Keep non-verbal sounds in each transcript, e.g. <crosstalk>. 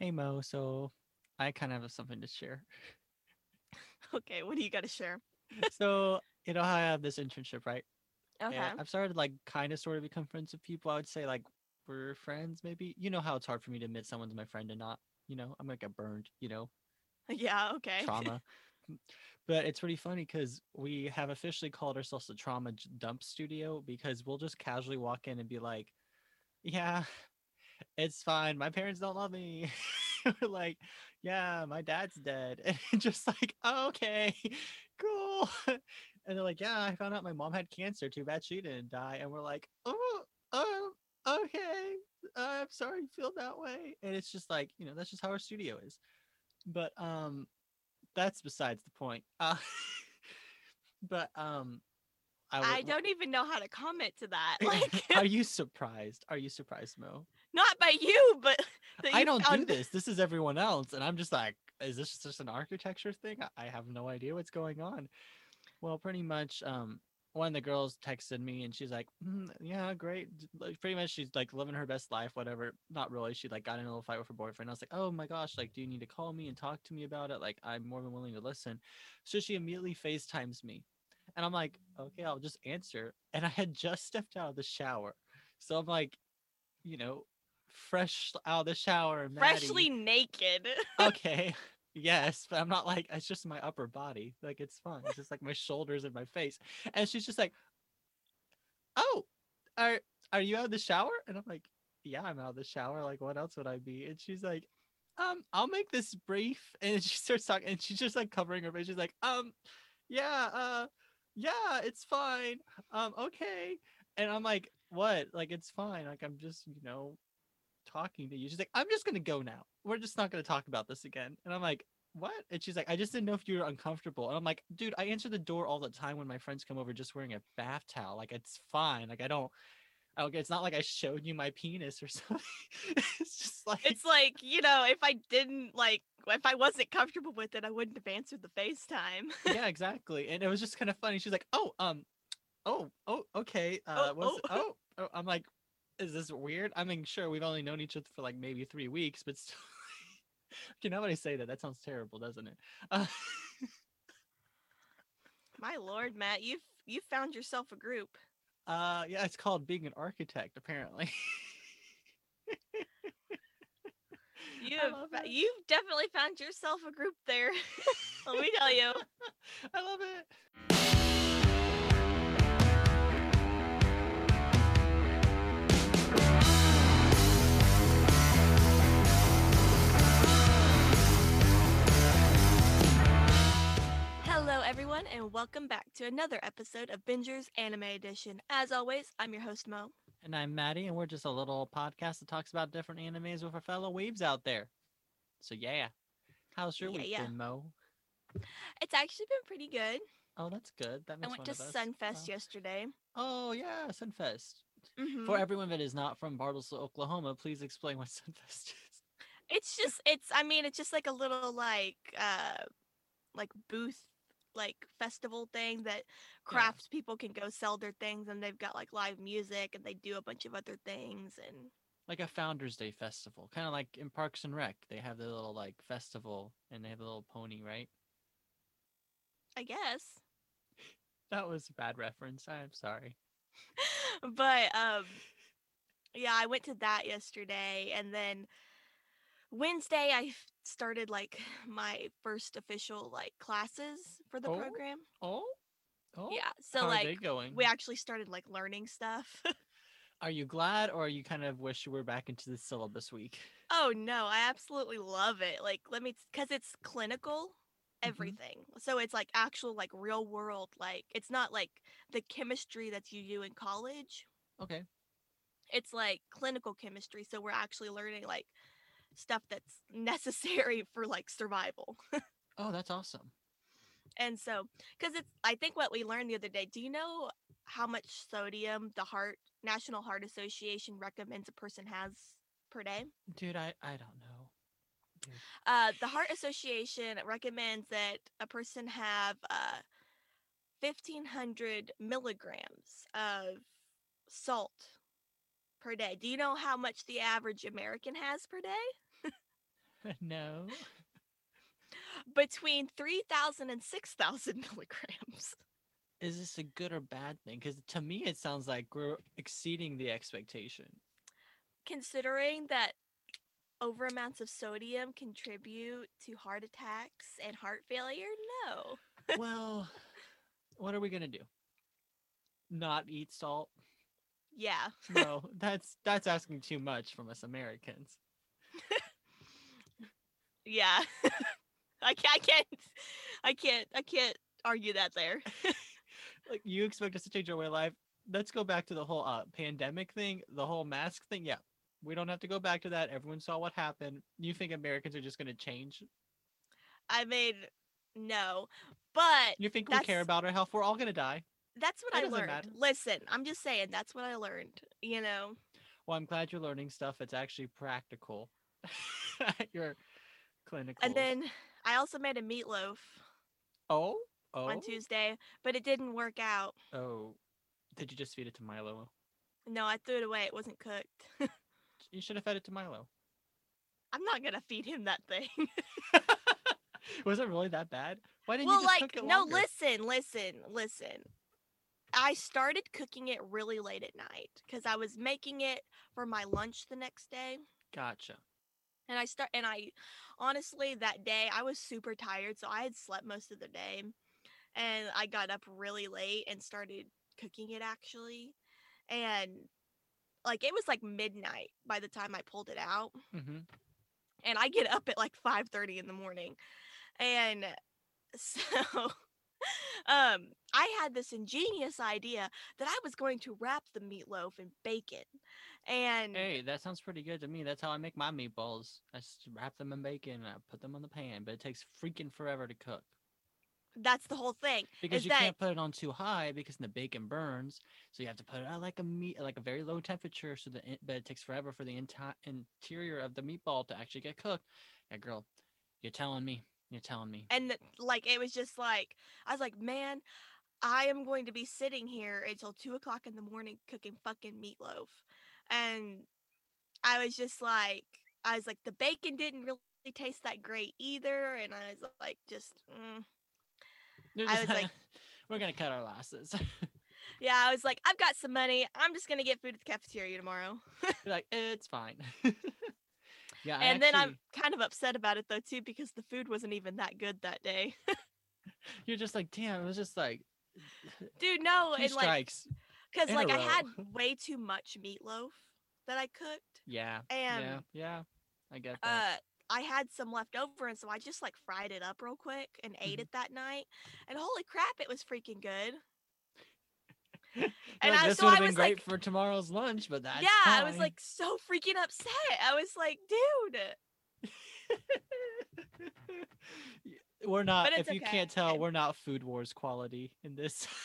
Hey Mo, so I kind of have something to share. Okay, what do you got to share? <laughs> so you know how I have this internship, right? Eh, okay. And I've started like kind of sort of become friends with people. I would say like we're friends, maybe. You know how it's hard for me to admit someone's my friend and not. You know, I'm gonna get burned. You know, Yeah, okay. trauma. <laughs> Hmm, but it's pretty funny because we have officially called ourselves the trauma J- dump studio because we'll just casually walk in and be like, "Yeah, it's fine. My parents don't love me." <laughs> We're like, "Yeah, my dad's dead," <laughs> and just like, oh, "Okay, <laughs> cool." And they're like, "Yeah, I found out my mom had cancer. Too bad she didn't die." And we're like, "Oh, oh, okay. I'm sorry you feel that way." And it's just like, you know, that's just how our studio is. But um, that's besides the point. Uh, but um, I, I don't even know how to comment to that. Like, Are you surprised? Are you surprised, Mo? Not by you, but <laughs> that I don't do this. This is everyone else, and I'm just like, is this just an architecture thing? I- I have no idea what's going on. Well, pretty much. Um, one of the girls texted me, and she's like, "Mm, "Yeah, great." Like, pretty much, she's like living her best life, whatever. Not really. She like got in a little fight with her boyfriend. I was like, "Oh my gosh! Like, do you need to call me and talk to me about it? Like, I'm more than willing to listen." So she immediately FaceTimes me, and I'm like, "Okay, I'll just answer." And I had just stepped out of the shower, so I'm like, you know, fresh out of the shower, Matty. freshly naked. <laughs> okay. <laughs> Yes but i'm not like it's just my upper body. Like it's fine it's just like my shoulders and my face. And she's just like oh are are you out of the shower? And i'm like yeah i'm out of the shower. Like what else would i be? And she's like um i'll make this brief. And she <laughs> starts talking and she's just like covering her face. She's like um yeah uh yeah it's fine. Um okay. And i'm like what? Like it's fine. Like i'm just you know talking to you. She's like, I'm just gonna go now. We're just not gonna talk about this again. And I'm like, what? And she's like, I just didn't know if you were uncomfortable. And I'm like, dude, I answer the door all the time when my friends come over just wearing a bath towel. Like it's fine. Like I don't I don't get it's not like I showed you my penis or <laughs> something. it's just like it's like, you know, if I didn't like if I wasn't comfortable with it, I wouldn't have answered the FaceTime. yeah, <laughs> exactly. And it was just kind of funny. She's like, oh, um, oh, oh, okay. Uh, Oh, what's- <laughs> oh. oh, oh, I'm like, is this weird? I mean, sure, we've only known each other for like maybe three weeks, but still. okay, now that I say that, that sounds terrible, doesn't it? Uh, <laughs> My lord, Matt, you've you found yourself a group. uh, yeah, it's called being an architect, apparently. You <laughs> I have love fa- it. you've definitely found yourself a group there. <laughs> Let me tell you. I love it. Everyone, and welcome back to another episode of Bingers Anime Edition. As always, I'm your host Mo. And I'm Matty, and we're just a little podcast that talks about different animes with our fellow weebs out there. So yeah, how's your Yeah, week yeah. been, Mo? It's actually been pretty good. Oh, that's good. That I went to one of us. Sunfest Wow. yesterday. Oh yeah, Sunfest. Mhm. For everyone that is not from Bartlesville, Oklahoma, please explain what <laughs> Sunfest is. It's just it's I mean it's just like a little like uh like booth like festival thing that crafts people can go sell their things and they've got like live music and they do a bunch of other things and Like a Founders Day festival, kind of like in Parks and Rec. They have their little like festival, and they have a little pony, right? I guess <laughs> That was a bad reference. I'm sorry. <laughs> but um yeah i went to that yesterday and then wednesday i started like <sighs> my first official like classes for the Oh, program Oh, oh. yeah so How like going? we actually started like learning stuff <laughs> Are you glad, or you kind of wish you were back into the syllabus week? oh no i absolutely love it like let me because it's clinical Mhm. everything so it's like actual like real world like it's not like the chemistry that you do in college Okay. it's like clinical chemistry so we're actually learning like stuff that's <laughs> necessary for like survival <laughs> Oh, that's awesome. And so because it's i think what we learned the other day do you know how much sodium the heart national heart association recommends a person has per day Dude, I I don't know. Dude. uh, the heart association recommends that a person have uh, 1500 milligrams of salt per day do you know how much the average american has per day <laughs> no. Between 3,000 and 6,000 <laughs> milligrams. Is this a good or bad thing? Because to me, it sounds like we're exceeding the expectation. Considering that over amounts of sodium contribute to heart attacks and heart failure, no. well, what are we gonna do? Not eat salt? Yeah. No, <laughs> that's that's asking too much from us Americans. <laughs> Yeah. I can't, I can't, I can't, I can't argue that there. <laughs> Like you expect us to change our way of life? Let's go back to the whole uh, pandemic thing, the whole mask thing. Yeah, we don't have to go back to that. Everyone saw what happened. You think Americans are just gonna change? I mean, no, but You think we care about our health? We're all gonna die. that's what It I learned. matter. Listen, I'm just saying that's what I learned. You know, Well, I'm glad you're learning stuff that's actually practical <laughs> at your clinical. and then I also made a meatloaf oh, oh, on Tuesday, but it didn't work out. oh, did you just feed it to Milo? No, I threw it away. It wasn't cooked. <laughs> You should have fed it to Milo. I'm not gonna feed him that thing. <laughs> Was it really that bad? Why didn't well, you just like, cook it no, listen, listen, listen. I started cooking it really late at night because I was making it for my lunch the next day. Gotcha. And I start and I honestly that day I was super tired, so I had slept most of the day. And I got up really late and started cooking it actually. And like it was like midnight by the time I pulled it out. hmm And I get up at like 5:30 in the morning. And <laughs> so um I had this ingenious idea that I was going to wrap the meatloaf in bacon. And Hey, that sounds pretty good to me. That's how I make my meatballs. I just wrap them in bacon and I put them on the pan, but it takes freaking forever to cook that's the whole thing. because you that- can't put it on too high because the bacon burns. So you have to put it at like a meat, like a very low temperature, so that it, but it takes forever for the enti- interior of the meatball to actually get cooked. Yeah, girl, you're telling me. You're telling me. and th- like it was just like I was like, man, I am going to be sitting here until two o'clock in the morning cooking fucking meatloaf, and I was just like, I was like, the bacon didn't really taste that great either, and I was like, just mm. You're I was like- <laughs> we're gonna cut our losses. <laughs> yeah, I was like, I've got some money, I'm just gonna get food at the cafeteria tomorrow, like it's fine. <laughs> yeah, I and then I'm kind of upset about it though too because the food wasn't even that good that day, You're just like, damn. It was just like dude. No, and like strikes. Because like I had <laughs> way too much meatloaf that I cooked. Yeah. And yeah. Yeah. I get that. uh I had some left over and so I just like fried it up real quick and ate Mhm. it that night. And holy crap, it was freaking good. And like, I- this so would have been was great like- for tomorrow's lunch, but that's yeah, I was like so freaking upset. I was like, dude. <laughs> we're not. If you can't tell, we're not Food Wars quality in this. <laughs>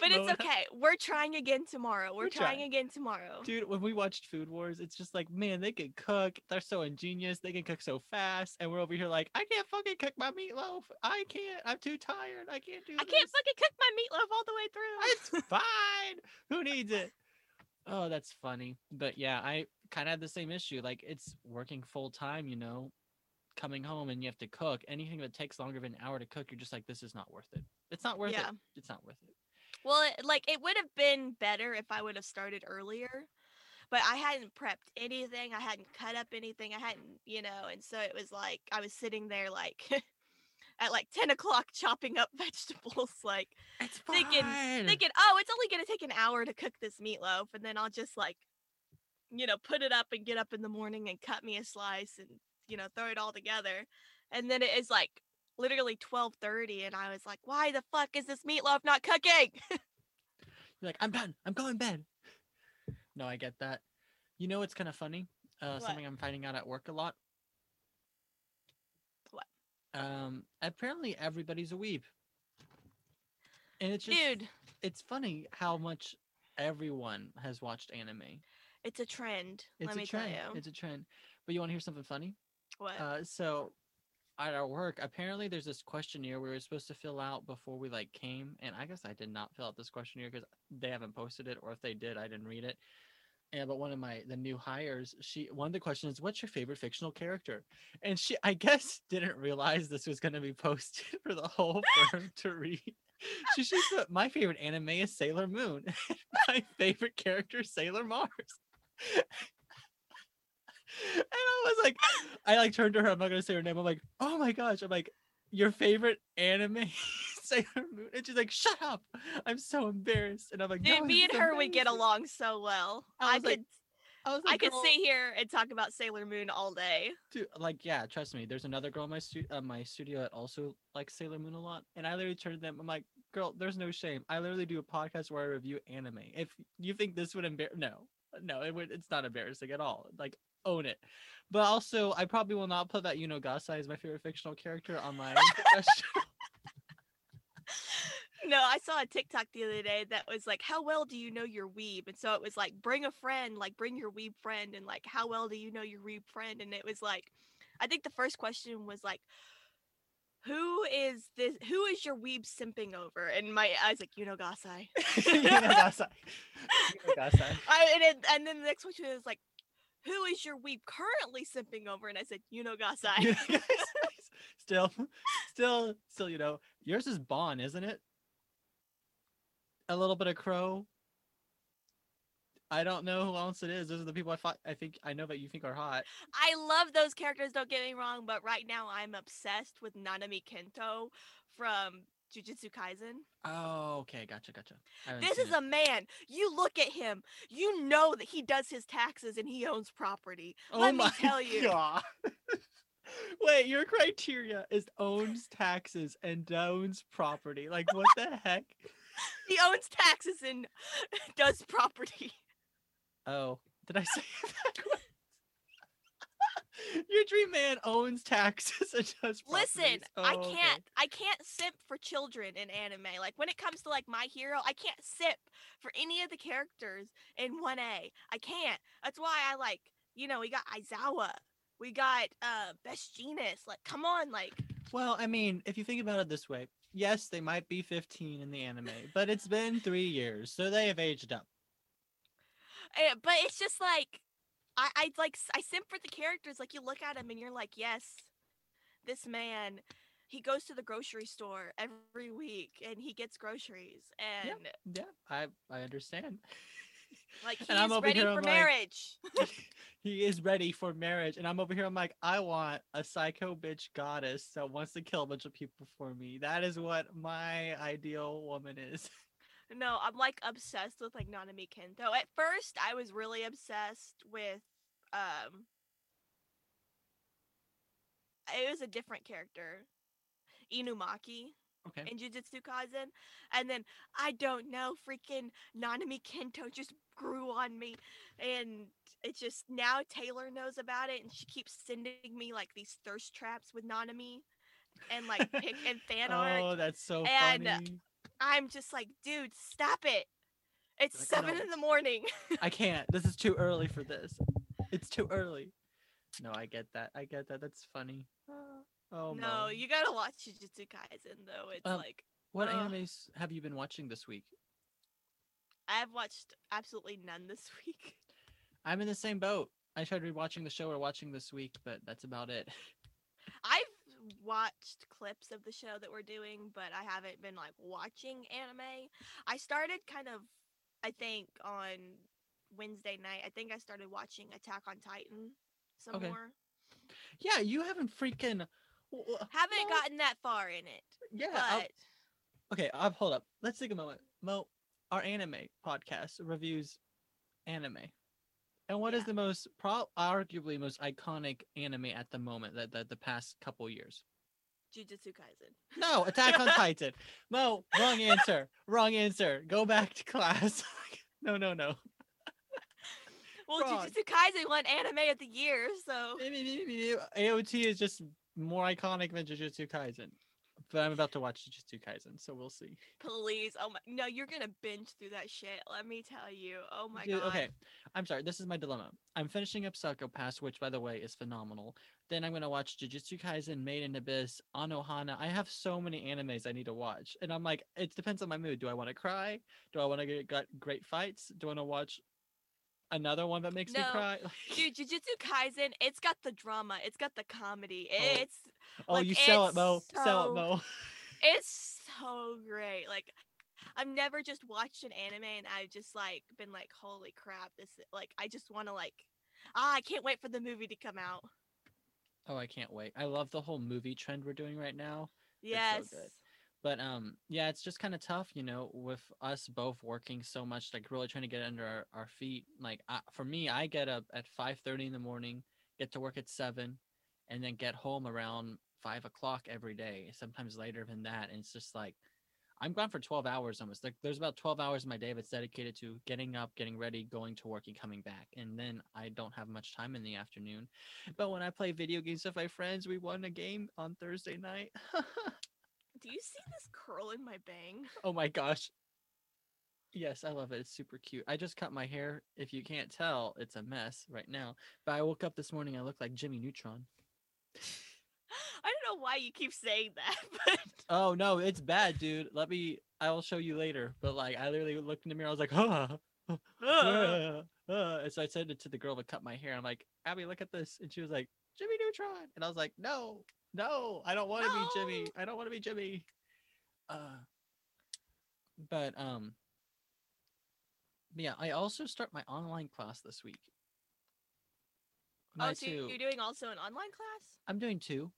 But it's okay. We're trying again tomorrow. We're, We're trying trying. again tomorrow. Dude, when we watched Food Wars, it's just like, man, they can cook. They're so ingenious. They can cook so fast. And we're over here like, I can't fucking cook my meatloaf. I can't. I'm too tired. I can't do I can't this. fucking cook my meatloaf all the way through. It's <laughs> fine. Who needs it? Oh, that's funny. But yeah, I kind of had the same issue. Like it's working full time, you know, coming home and you have to cook. Anything that takes longer than an hour to cook, you're just like, this is not worth it. It's not worth Yeah. it. It's not worth it. Well, it, like it would have been better if I would have started earlier, but I hadn't prepped anything. I hadn't cut up anything. I hadn't, you know, and so it was like I was sitting there like <laughs> at like ten o'clock <laughs> chopping up <laughs> vegetables, like It's Thinking- fine. thinking, oh, it's only gonna take an hour to cook this meatloaf, and then I'll just like, you know, put it up and get up in the morning and cut me a slice and you know throw it all together, and then it is like literally twelve thirty, and I was like, why the fuck is this meatloaf not cooking? <laughs> You're like, I'm done. I'm going to bed. No, I get that. You know, it's kind of funny. Uh, something I'm finding out at work a lot. What? Um, apparently everybody's a weeb. And it's just, Dude, it's funny how much everyone has watched anime. it's a trend. It's let a me trend. tell you. It's a trend. But you want to hear something funny? what? Uh, so at our work, apparently there's this questionnaire we were supposed to fill out before we like came, and I guess I did not fill out this questionnaire because they haven't posted it, or if they did, I didn't read it. Yeah, but one of my the new hires, she one of the questions is, "What's your favorite fictional character?" And she, I <laughs> guess, didn't realize this was going to be posted <laughs> for the whole firm to read. She she put, "My favorite anime is Sailor Moon. <laughs> my favorite character Sailor Mars." And I was like, I like turned to her. I'm not gonna say her name. I'm like, "Oh my gosh!" I'm like, "Your favorite anime?" <laughs> Sailor Moon, and she's like, "Shut up!" I'm so embarrassed, and I'm like, Dude, "No, me and her would get along so well. I I, was like, could I was I could sit here and talk about Sailor Moon all day. Dude, like, yeah, trust me. There's another girl in my stu- uh, my studio that also likes Sailor Moon a lot, and I literally turned to them. I'm like, girl, there's no shame. I literally do a podcast where I review anime. If you think this would embarrass, no, no, it would. It's not embarrassing at all. Like, own it. But also, I probably will not put that Yuno Gasai as my favorite fictional character on my professional. <laughs> No, I saw a TikTok the other day that was like, "How well do you know your weeb?" And so it was like, "Bring a friend, like bring your weeb friend," and like, "How well do you know your weeb friend?" And it was like, I think the first question was like, "Who is this? Who is your weeb simping over?" And my I was like, "Yuno Gasai." Yuno Gasai. <laughs> Yuno Gasai. <laughs> I and, it, and then the next question was like, "Who is your weeb currently simping over?" And I said, "Yuno Gasai." <laughs> <laughs> <laughs> Still, still, still, you know, yours is Bon, isn't it? A little bit of Crow. I don't know who else it is. Those are the people I thought. I think I know that you think are hot. I love those characters, don't get me wrong, but right now I'm obsessed with Nanami Kento from Jujutsu Kaisen. Oh, okay, gotcha, gotcha. This is it. a man. You look at him, you know that he does his taxes and he owns property. Oh Let my me tell you. <laughs> God. Wait, your criteria is owns taxes and owns property. Like what the heck? <laughs> He owns taxes and <laughs> does property. Oh, did I say backwards? <laughs> Your dream man owns taxes and does Listen, properties. I Oh, can't I can't simp for children in anime. Like when it comes to like my hero, I can't simp for any of the characters in 1A. I can't. That's why I like, you know, we got Aizawa. We got uh Best Jeanist. Like come on, like Well, I mean, if you think about it this way, yes, they might be 15 in the anime, but it's been three years, so they have aged up. eh, but it's just like I I like I simp for the characters. Like you look at him and you're like, yes, this man. He goes to the grocery store every week and he gets groceries and Yeah, I I understand. like he's <laughs> And I'm over ready here, for I'm like- marriage. <laughs> he is ready for marriage, and I'm over here. I'm like, I want a psycho bitch goddess that wants to kill a bunch of people for me. That is what my ideal woman is. <laughs> No, I'm like obsessed with like Nanami Kento. At first, I was really obsessed with um it was a different character. Inumaki Okay. in Jujutsu Kaisen. And then I don't know, freaking Nanami Kento just grew on me. And it just now Taylor knows about it and she keeps sending me like these thirst traps with Nanami and like pic and <laughs> fan art. Oh, that's so And, funny. I'm just like, dude, stop it. It's Like, seven in the morning. I can't. This is too early for this. It's too early. No, I get that. I get that. That's funny. Oh no, Mo. you gotta watch Jujutsu Kaisen though. It's Um, like What Ugh. animes have you been watching this week? I've watched absolutely none this week. I'm in the same boat. I tried rewatching the show or watching this week, but that's about it. <laughs> I've watched clips of the show that we're doing, but I haven't been like watching anime. I started kind of, I think, on Wednesday night. I think I started watching Attack on Titan some Okay. more. Yeah, you haven't freaking. Haven't gotten that far in it, Yeah. but I'll- okay, I'll, hold up. Let's take a moment. Mo, our anime podcast reviews anime. And what is Yeah. the most, pro- arguably most iconic anime at the moment that, that the past couple years? Jujutsu Kaisen. No, Attack on <laughs> Titan. No, wrong answer. Wrong answer. Go back to class. <laughs> no, no, no. Well, Wrong. Jujutsu Kaisen won anime of the year, so AOT is just more iconic than Jujutsu Kaisen. But I'm about to watch Jujutsu Kaisen, so we'll see. please, oh my, no, you're gonna binge through that shit. Let me tell you. Oh my Dude, god. Okay, I'm sorry. This is my dilemma. I'm finishing up Psycho Pass, which, by the way, is phenomenal. Then I'm gonna watch Jujutsu Kaisen, Made in Abyss, Anohana. I have so many animes I need to watch, and I'm like, it depends on my mood. Do I want to cry? Do I want to get great fights? Do I want to watch Another one that makes me cry. <laughs> Dude, Jujutsu Kaisen, it's got the drama, it's got the comedy. Oh. It's oh, like, you sell it, Mo. Sell it, so- Mo. it's so great. Like I've never just watched an anime and I've just like been like, holy crap, this like I just want to like ah, I can't wait for the movie to come out. Oh, I can't wait. I love the whole movie trend we're doing right now. Yes. so. But um, yeah, it's just kind of tough, you know, with us both working so much, like really trying to get under our, our feet. Like I, for me, I get up at five thirty in the morning, get to work at seven, and then get home around five o'clock every day. Sometimes later than that, and it's just like I'm gone for twelve hours almost. Like there's about twelve hours of my day that's dedicated to getting up, getting ready, going to work, and coming back. And then I don't have much time in the afternoon. But when I play video games with my friends, we won a game on Thursday night. <laughs> Do you see this curl in my bang? <laughs> Oh my gosh. Yes, I love it. It's super cute. I just cut my hair. If you can't tell, it's a mess right now. But I woke up this morning, I look like Jimmy Neutron. I don't know why you keep saying that, <laughs> but Oh no, it's bad, dude. Let me I will show you later. But like I literally looked in the mirror, I was like, huh. Uh, uh. And so I said it to the girl to cut my hair. I'm like, Abby, look at this. And she was like, Jimmy Neutron. And I was like, no, no, I don't want to be Jimmy. I don't want to be Jimmy. Uh, but um, yeah, I also start my online class this week. oh, My so two- you're doing also an online class I'm doing two.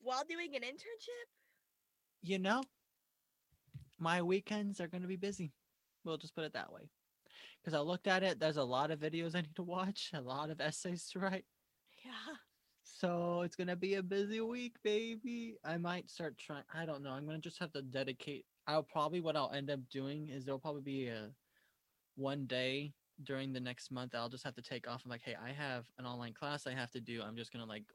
while doing an internship? You know, my weekends are going to be busy. We'll just put it that way. Because I looked at it, there's a lot of videos I need to watch, a lot of essays to write. Yeah. So it's gonna be a busy week, baby. I might start trying. I don't know. I'm gonna just have to dedicate. I'll probably what I'll end up doing is there'll probably be a one day during the next month. I'll just have to take off. I'm like, hey, I have an online class I have to do. I'm just gonna like,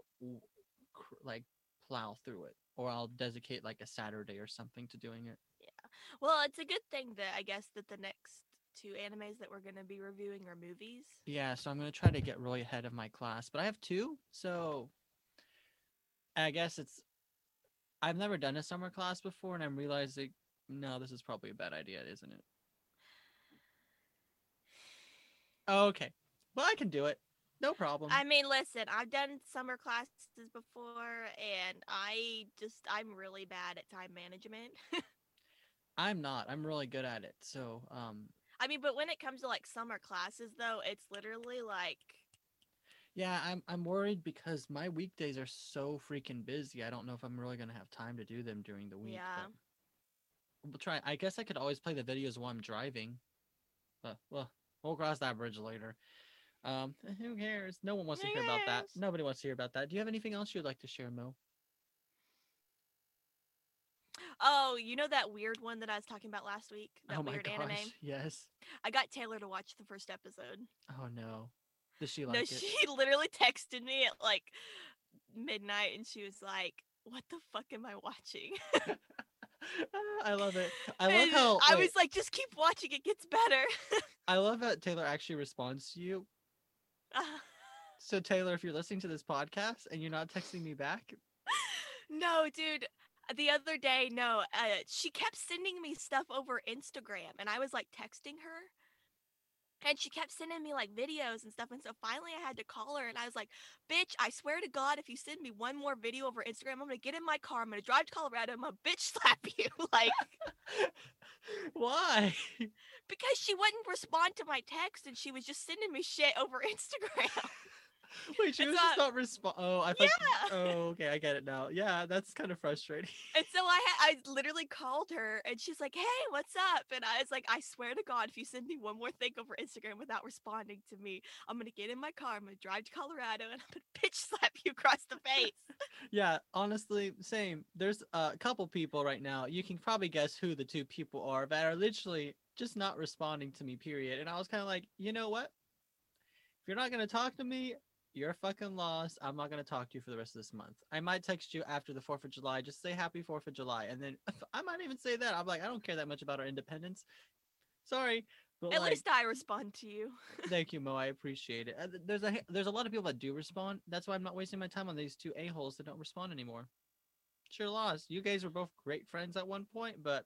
cr- like plow through it, or I'll dedicate like a Saturday or something to doing it. Yeah. Well, it's a good thing that I guess that the next two animes that we're going to be reviewing or movies. Yeah, so I'm gonna try to get really ahead of my class, but I have two, so I guess it's. I've never done a summer class before, and I'm realizing no, this is probably a bad idea, isn't it? Okay, well I can do it, no problem. I mean, listen, I've done summer classes before and I just I'm really bad at time management. <laughs> I'm not. I'm really good at it. So, um, I mean, but when it comes to like summer classes though, it's literally like yeah, I'm I'm worried because my weekdays are so freaking busy. I don't know if I'm really gonna have time to do them during the week. Yeah. We'll try. I guess I could always play the videos while I'm driving. But well, we'll cross that bridge later. Um, <laughs> who cares? No one wants to Who hear about that. Nobody wants to hear about that. Do you have anything else you'd like to share, Mo? Oh, you know that weird one that I was talking about last week? That oh my weird gosh, anime? yes. I got Taylor to watch the first episode. Oh no, does she like no, it? she <laughs> literally texted me at like midnight and she was like, What the fuck am I watching? <laughs> I love it. I love And how I wait, was like, just keep watching, it gets better. <laughs> I love how Taylor actually responds to you. Uh-huh. So Taylor, if you're listening to this podcast and you're not texting me back, no, dude. The other day, no, uh, she kept sending me stuff over Instagram, and I was like texting her, and she kept sending me like videos and stuff. And so finally, I had to call her, and I was like, "Bitch, I swear to God, if you send me one more video over Instagram, I'm gonna get in my car, I'm gonna drive to Colorado, I'm gonna bitch <laughs> slap you." like, <laughs> why? because she wouldn't respond to my text, and she was just sending me shit over <laughs> Instagram. <laughs> Wait, she And was so just not respond. Oh, I thought. Yeah. Oh, okay, I get it now. Yeah, that's kind of frustrating. And so I ha- I literally called her and she's like, "Hey, what's up?" And I was like, "I swear to God, if you send me one more thing over Instagram without responding to me, I'm gonna get in my car, I'm gonna drive to Colorado, and I'm gonna <laughs> pitch slap you across the face." <laughs> Yeah, honestly, same. There's a couple people right now. You can probably guess who the two people are that are literally just not responding to me. Period. And I was kind of like, you know what? If you're not gonna talk to me, you're fucking lost. I'm not gonna talk to you for the rest of this month. I might text you after the Fourth of July, just say Happy Fourth of July, and then <laughs> I might even say that. I'm like, I don't care that much about our independence. Sorry, but At like, least I respond to you. <laughs> Thank you, Mo. I appreciate it. Uh, There's a there's a lot of people that do respond. That's why I'm not wasting my time on these two a holes that don't respond anymore. Sure, lost. You guys were both great friends at one point, but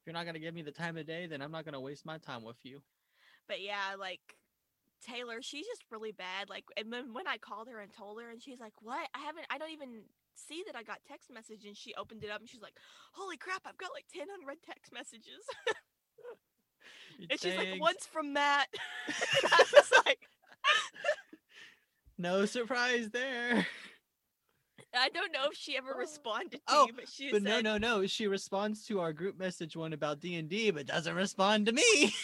if you're not gonna give me the time of day, then I'm not gonna waste my time with you. but yeah, like Taylor, she's just really bad. Like, and then when I called her and told her, and she's like, "What? I haven't. I don't even see that I got text message." And she opened it up, and she's like, "Holy crap! I've got like ten unread text messages." <laughs> and she's like. "One's from Matt." <laughs> I was <laughs> like, No surprise there. I don't know if she ever oh. responded to Oh, you, but she But said, no, no, no. She responds to our group message one about D and D, but doesn't respond to me.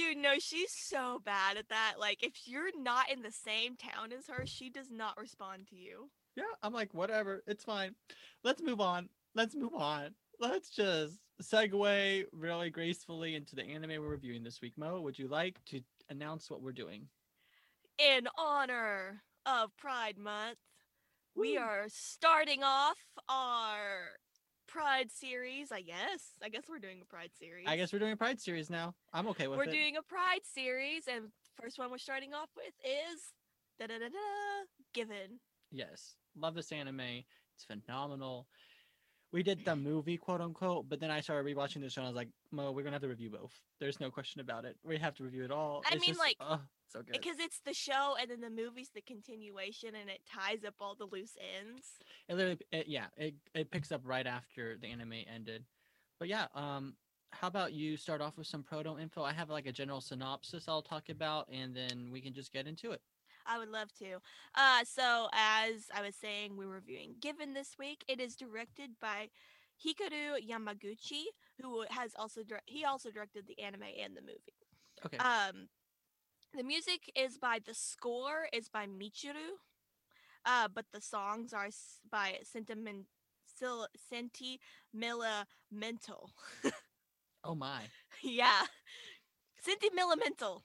Dude, no, she's so bad at that. Like, if you're not in the same town as her, she does not respond to you. yeah, I'm like, whatever, it's fine. Let's move on. Let's move on. Let's just segue really gracefully into the anime we're reviewing this week. Mo, would you like to announce what we're doing? In honor of Pride Month, we are starting off our Pride series, I guess. I guess we're doing a Pride series. I guess we're doing a Pride series now. I'm okay with it. we're it. doing a Pride series, and first one we're starting off with is da da da da Given. Yes, love this anime. It's phenomenal. We did the movie, quote unquote, but then I started rewatching the show and I was like, Mo, we're gonna have to review both. There's no question about it. We have to review it all. I It's mean, just- like, oh, so good. Because it's the show, and then the movie's the continuation, and it ties up all the loose ends. It literally, it, yeah, it it picks up right after the anime ended. But yeah, um, how about you start off with some proto info? I have like a general synopsis I'll talk about, and then we can just get into it. I would love to. Uh, so as I was saying, we're reviewing Given this week. It is directed by Hikaru Yamaguchi, who has also dir- he also directed the anime and the movie. Okay. Um, the music is by the score is by Michiru, uh, but the songs are by Sentiment Sentimental. <laughs> oh my. yeah, Sentimental.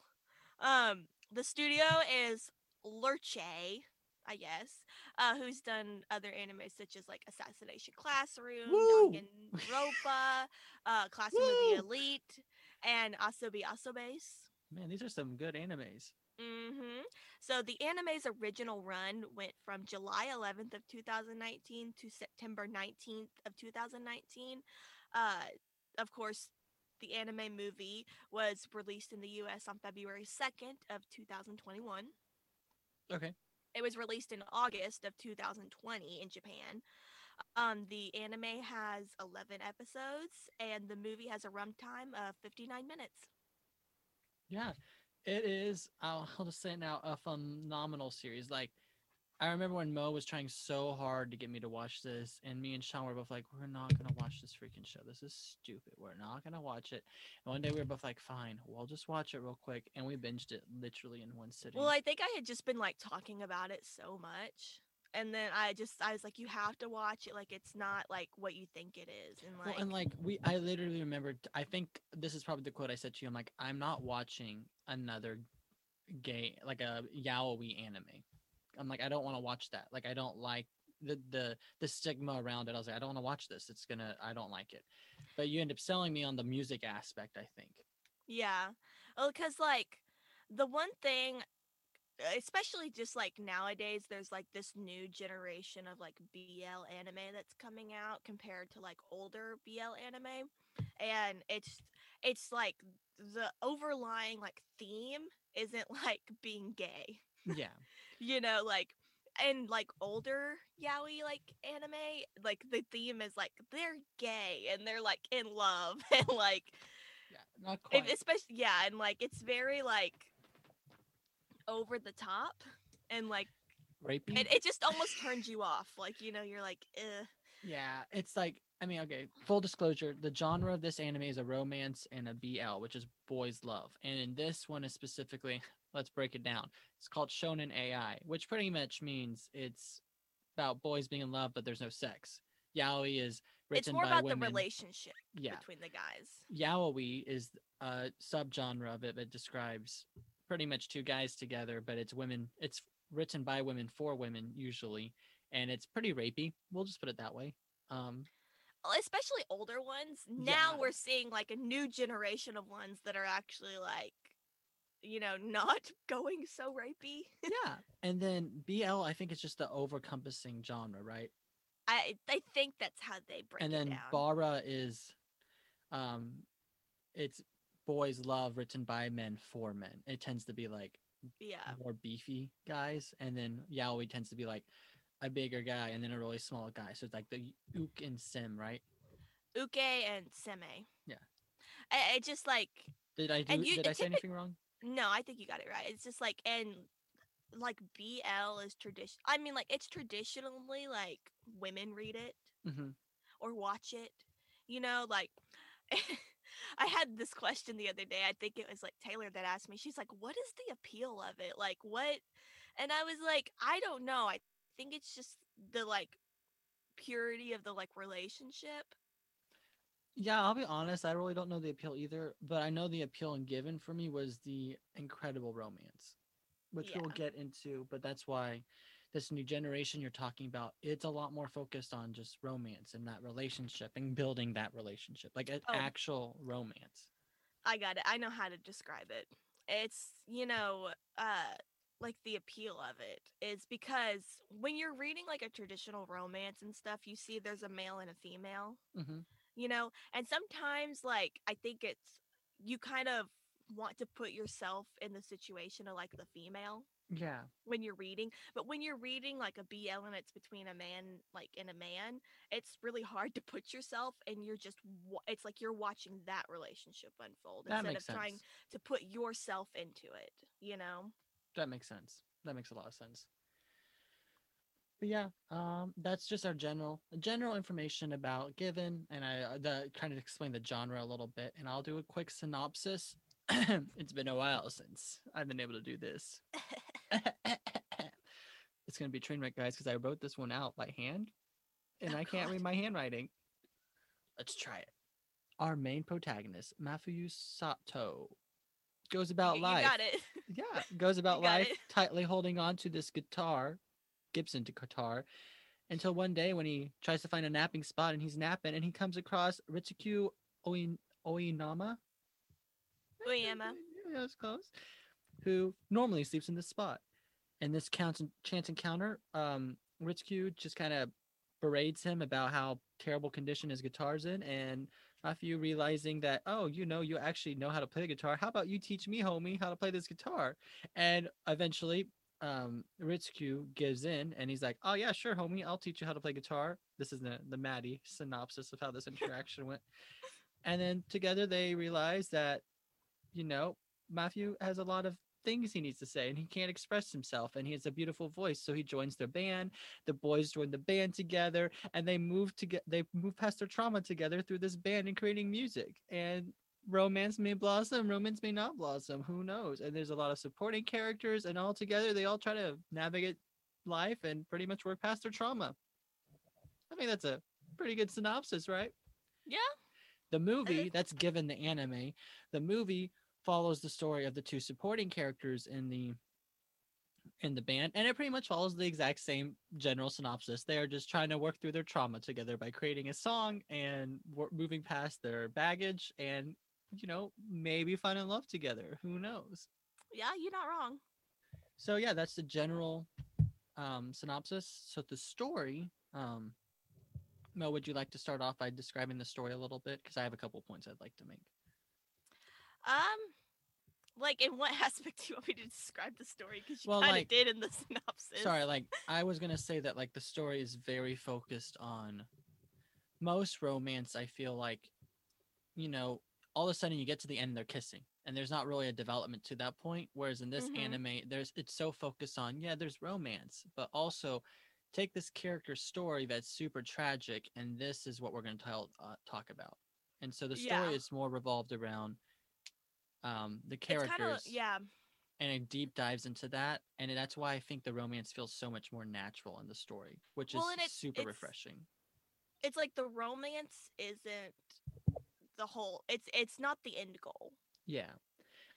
Um, the studio is Lerche, I guess, uh, who's done other anime such as like Assassination Classroom, Woo! Danganronpa, uh, Classroom of the Elite, and Asobi Asobase. Man, these are some good animes. hmm So the anime's original run went from July 11th of 2019 to September 19th of 2019. Uh, of course, the anime movie was released in the U.S. on February 2nd of 2021. Okay. It was released in August of 2020 in Japan. Um, the anime has 11 episodes, and the movie has a runtime of 59 minutes. Yeah, it is. I'll, <laughs> I'll just say it now a phenomenal series. Like, I remember when Mo was trying so hard to get me to watch this, and me and Sean were both like, "We're not gonna watch this freaking show. This is stupid. We're not gonna watch it." And one day we were both like, "Fine, we'll just watch it real quick," and we binged it literally in one sitting. Well, I think I had just been like talking about it so much. And then I just I was like, you have to watch it. Like it's not like what you think it is. And like, well, and like we, I literally remembered. I think this is probably the quote I said to you. I'm like, I'm not watching another gay like a yaoi anime. I'm like, I don't want to watch that. Like, I don't like the the the stigma around it. I was like, I don't want to watch this. It's gonna, I don't like it. But you end up selling me on the music aspect. I think. yeah, well, because like the one thing, Uh, especially just like nowadays, there's like this new generation of like BL anime that's coming out compared to like older BL anime, and it's it's like the overlying like theme isn't <laughs> like being gay. Yeah. <laughs> you know like and like older yaoi like anime like the theme is like they're gay and they're like in love <laughs> and like Yeah. Not quite. especially yeah and like it's very like over the top and like Rapey. it, it just almost turns you off like you know you're like. Yeah, it's like I mean, okay, full disclosure, the genre of this anime is a romance and a BL, which is boys love. And in this one is specifically, <laughs> let's break it down. It's called Shonen AI, which pretty much means it's about boys being in love but there's no sex. Yaoi is written it's more by about women. the relationship Yeah. between the guys Yaoi is a subgenre of it that describes pretty much two guys together, but it's women. It's written by women for women usually, and it's pretty rapey. We'll just put it that way. Um, especially older ones now Yeah. we're seeing like a new generation of ones that are actually like you know not <laughs> going so rapey <laughs> yeah, and then BL, I think it's just the overcompassing genre, right? i i think that's how they break and then Bara is, um, it's boys love written by men for men. It tends to be like Yeah. more beefy guys, and then yaoi tends to be like a bigger guy and then a really small guy. So it's like the uke and sim, right? Uke and Seme. Yeah. I, I just like Did I do? You- did I say anything wrong? no, I think you got it right. It's just like and like BL is tradition. I mean, like it's traditionally like women read it hmm or watch it. You know, like <laughs> I had this question the other day. I think it was like Taylor that asked me. She's like, "What is the appeal of it? Like what?" And I was like, "I don't know. I think it's just the like purity of the like relationship." Yeah, I'll be honest. I really don't know the appeal either, but I know the appeal in Given for me was the incredible romance, which we'll get into. But that's why this new generation you're talking about, it's a lot more focused on just romance and that relationship and building that relationship, like an Oh. actual romance. I got it. I know how to describe it. It's, you know, uh like the appeal of it is because when you're reading like a traditional romance and stuff, you see there's a male and a female, hmm you know? And sometimes like I think it's you kind of want to put yourself in the situation of like the female Yeah, when you're reading but when you're reading like a bl and it's between a man like and a man it's really hard to put yourself and you're just it's like you're watching that relationship unfold that instead of trying to put yourself into it you know That makes sense. That makes a lot of sense. But yeah, um, that's just our general general information about Given, and I uh, the kind of explain the genre a little bit, and I'll do a quick synopsis. <clears throat> it's been a while since I've been able to do this. <laughs> <laughs> it's gonna be train wreck, guys, because I wrote this one out by hand, and Oh, I can't God. read my handwriting. Let's try it. Our main protagonist, Mafuyu Sato, goes about you, life you got it <laughs> yeah <laughs> goes about life it. tightly holding on to this guitar gibson guitar until one day when he tries to find a napping spot and he's napping and he comes across ritsuku Oin- oinama Oyama. yeah that's close who normally sleeps in this spot and this chance encounter um ritsuku just kind of berates him about how terrible condition his guitar's in and Mafuyu realizing that, oh, you know, you actually know how to play the guitar. How about you teach me, homie, how to play this guitar? And eventually, um, Ritsuku gives in and he's like, oh, yeah, sure, homie, I'll teach you how to play guitar. This is the, the Matty synopsis of how this interaction went. And then together they realize that, you know, Matthew has a lot of things he needs to say and he can't express himself and he has a beautiful voice so he joins their band the boys join the band together and they move to get they move past their trauma together through this band and creating music and romance may blossom romance may not blossom who knows? And there's a lot of supporting characters and all together they all try to navigate life and pretty much work past their trauma. I think that's a pretty good synopsis right? Yeah. The movie that's given the anime the movie follows the story of the two supporting characters in the in the band and it pretty much follows the exact same general synopsis. They are just trying to work through their trauma together by creating a song and moving past their baggage and you know maybe find in love together. Who knows? Yeah you're not wrong. So yeah that's the general um synopsis. So the story um Mo, would you like to start off by describing the story a little bit? Because I have a couple points I'd like to make. um like in what <laughs> aspect do you want me to describe the story because you Well, kind of like- did in the <laughs> synopsis Sorry, like I was gonna say that like the story is very focused on most romance. I feel like, you know, all of a sudden you get to the end, they're kissing, and there's not really a development to that point. Whereas in this Mhm. anime, there's it's so focused on yeah, there's romance, but also take this character story that's super tragic, and this is what we're gonna tell uh, talk about. And so the story Yeah. is more revolved around um the characters kind of yeah. and it deep dives into that and that's why i think the romance feels so much more natural in the story which Well, is it's- super it's- refreshing. it's like the romance isn't the whole it's it's not the end goal. Yeah.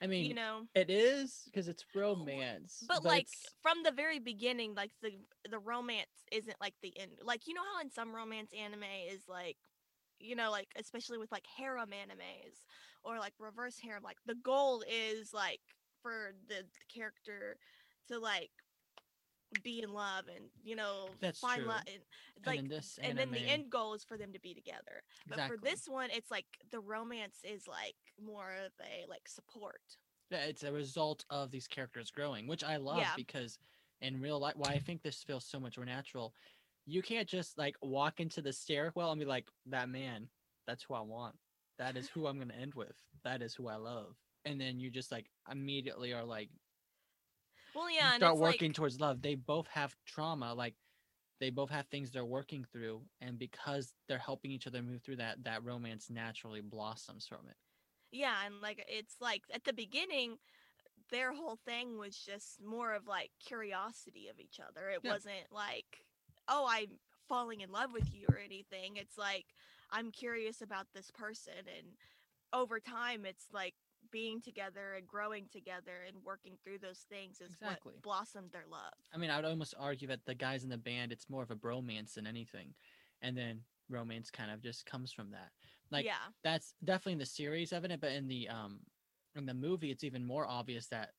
I mean you know? it is because it's romance but, like it's- from the very beginning like the the romance isn't like the end like you know how in some romance anime is like you know like especially with like harem animes or like reverse harem like the goal is like for the, character to like be in love and you know That's find true. love and And like in this and then the end goal is for them to be together but for this one it's like the romance is like more of a like support Yeah, it's a result of these characters growing, which I love Yeah. because in real life, why I think this feels so much more natural. You can't just like walk into the stairwell and be like, "That man, that's who I want. That is who I'm gonna end with. That is who I love." And then you just like immediately are like well yeah start working like towards love. They both have trauma, like they both have things they're working through, and because they're helping each other move through that, that romance naturally blossoms from it. yeah and like it's like at the beginning their whole thing was just more of like curiosity of each other it Yeah. wasn't like oh i'm falling in love with you or anything it's like i'm curious about this person and over time it's like being together and growing together and working through those things is Exactly. what blossomed their love I mean, I would almost argue that the guys in the band, it's more of a bromance than anything. And then romance kind of just comes from that. Like yeah that's definitely in the series of it, but in the um in the movie it's even more obvious that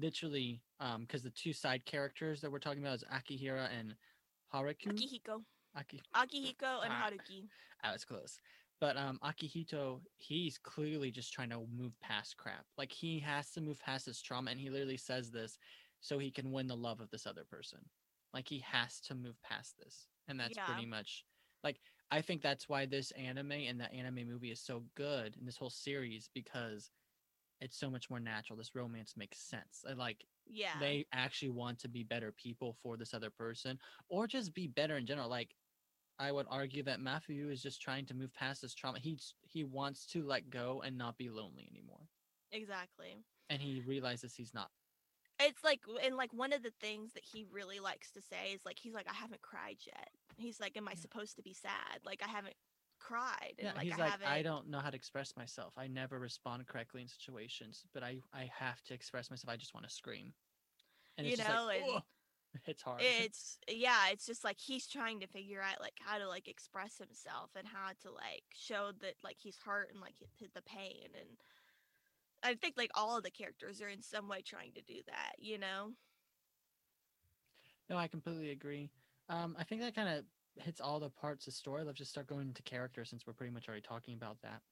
literally um because the two side characters that we're talking about is Akihira and Haruku. akihiko Aki akihiko and Ah. haruki I was close. But um Akihito, he's clearly just trying to move past crap. Like he has to move past his trauma and he literally says this so he can win the love of this other person. Like he has to move past this. And that's Yeah. pretty much like I think that's why this anime and the anime movie is so good in this whole series because it's so much more natural. This romance makes sense. I like yeah. they actually want to be better people for this other person or just be better in general like i would argue that mafuyu is just trying to move past this trauma he's he wants to let go and not be lonely anymore. Exactly. And he realizes he's not. It's like and like one of the things that he really likes to say is like he's like i haven't cried yet. He's like am i Yeah. supposed to be sad? Like i haven't cried and yeah like he's i like haven't i don't know how to express myself. I never respond correctly in situations but i i have to express myself. I just want to scream. And You it's just know, like, and <laughs> it's hard. <laughs> it's yeah it's just like he's trying to figure out like how to like express himself and how to like show that like he's hurt and like hit the pain and i think like all of the characters are in some way trying to do that you know? No i completely agree. Um i think that kind of hits all the parts of the story let's just start going into character since we're pretty much already talking about that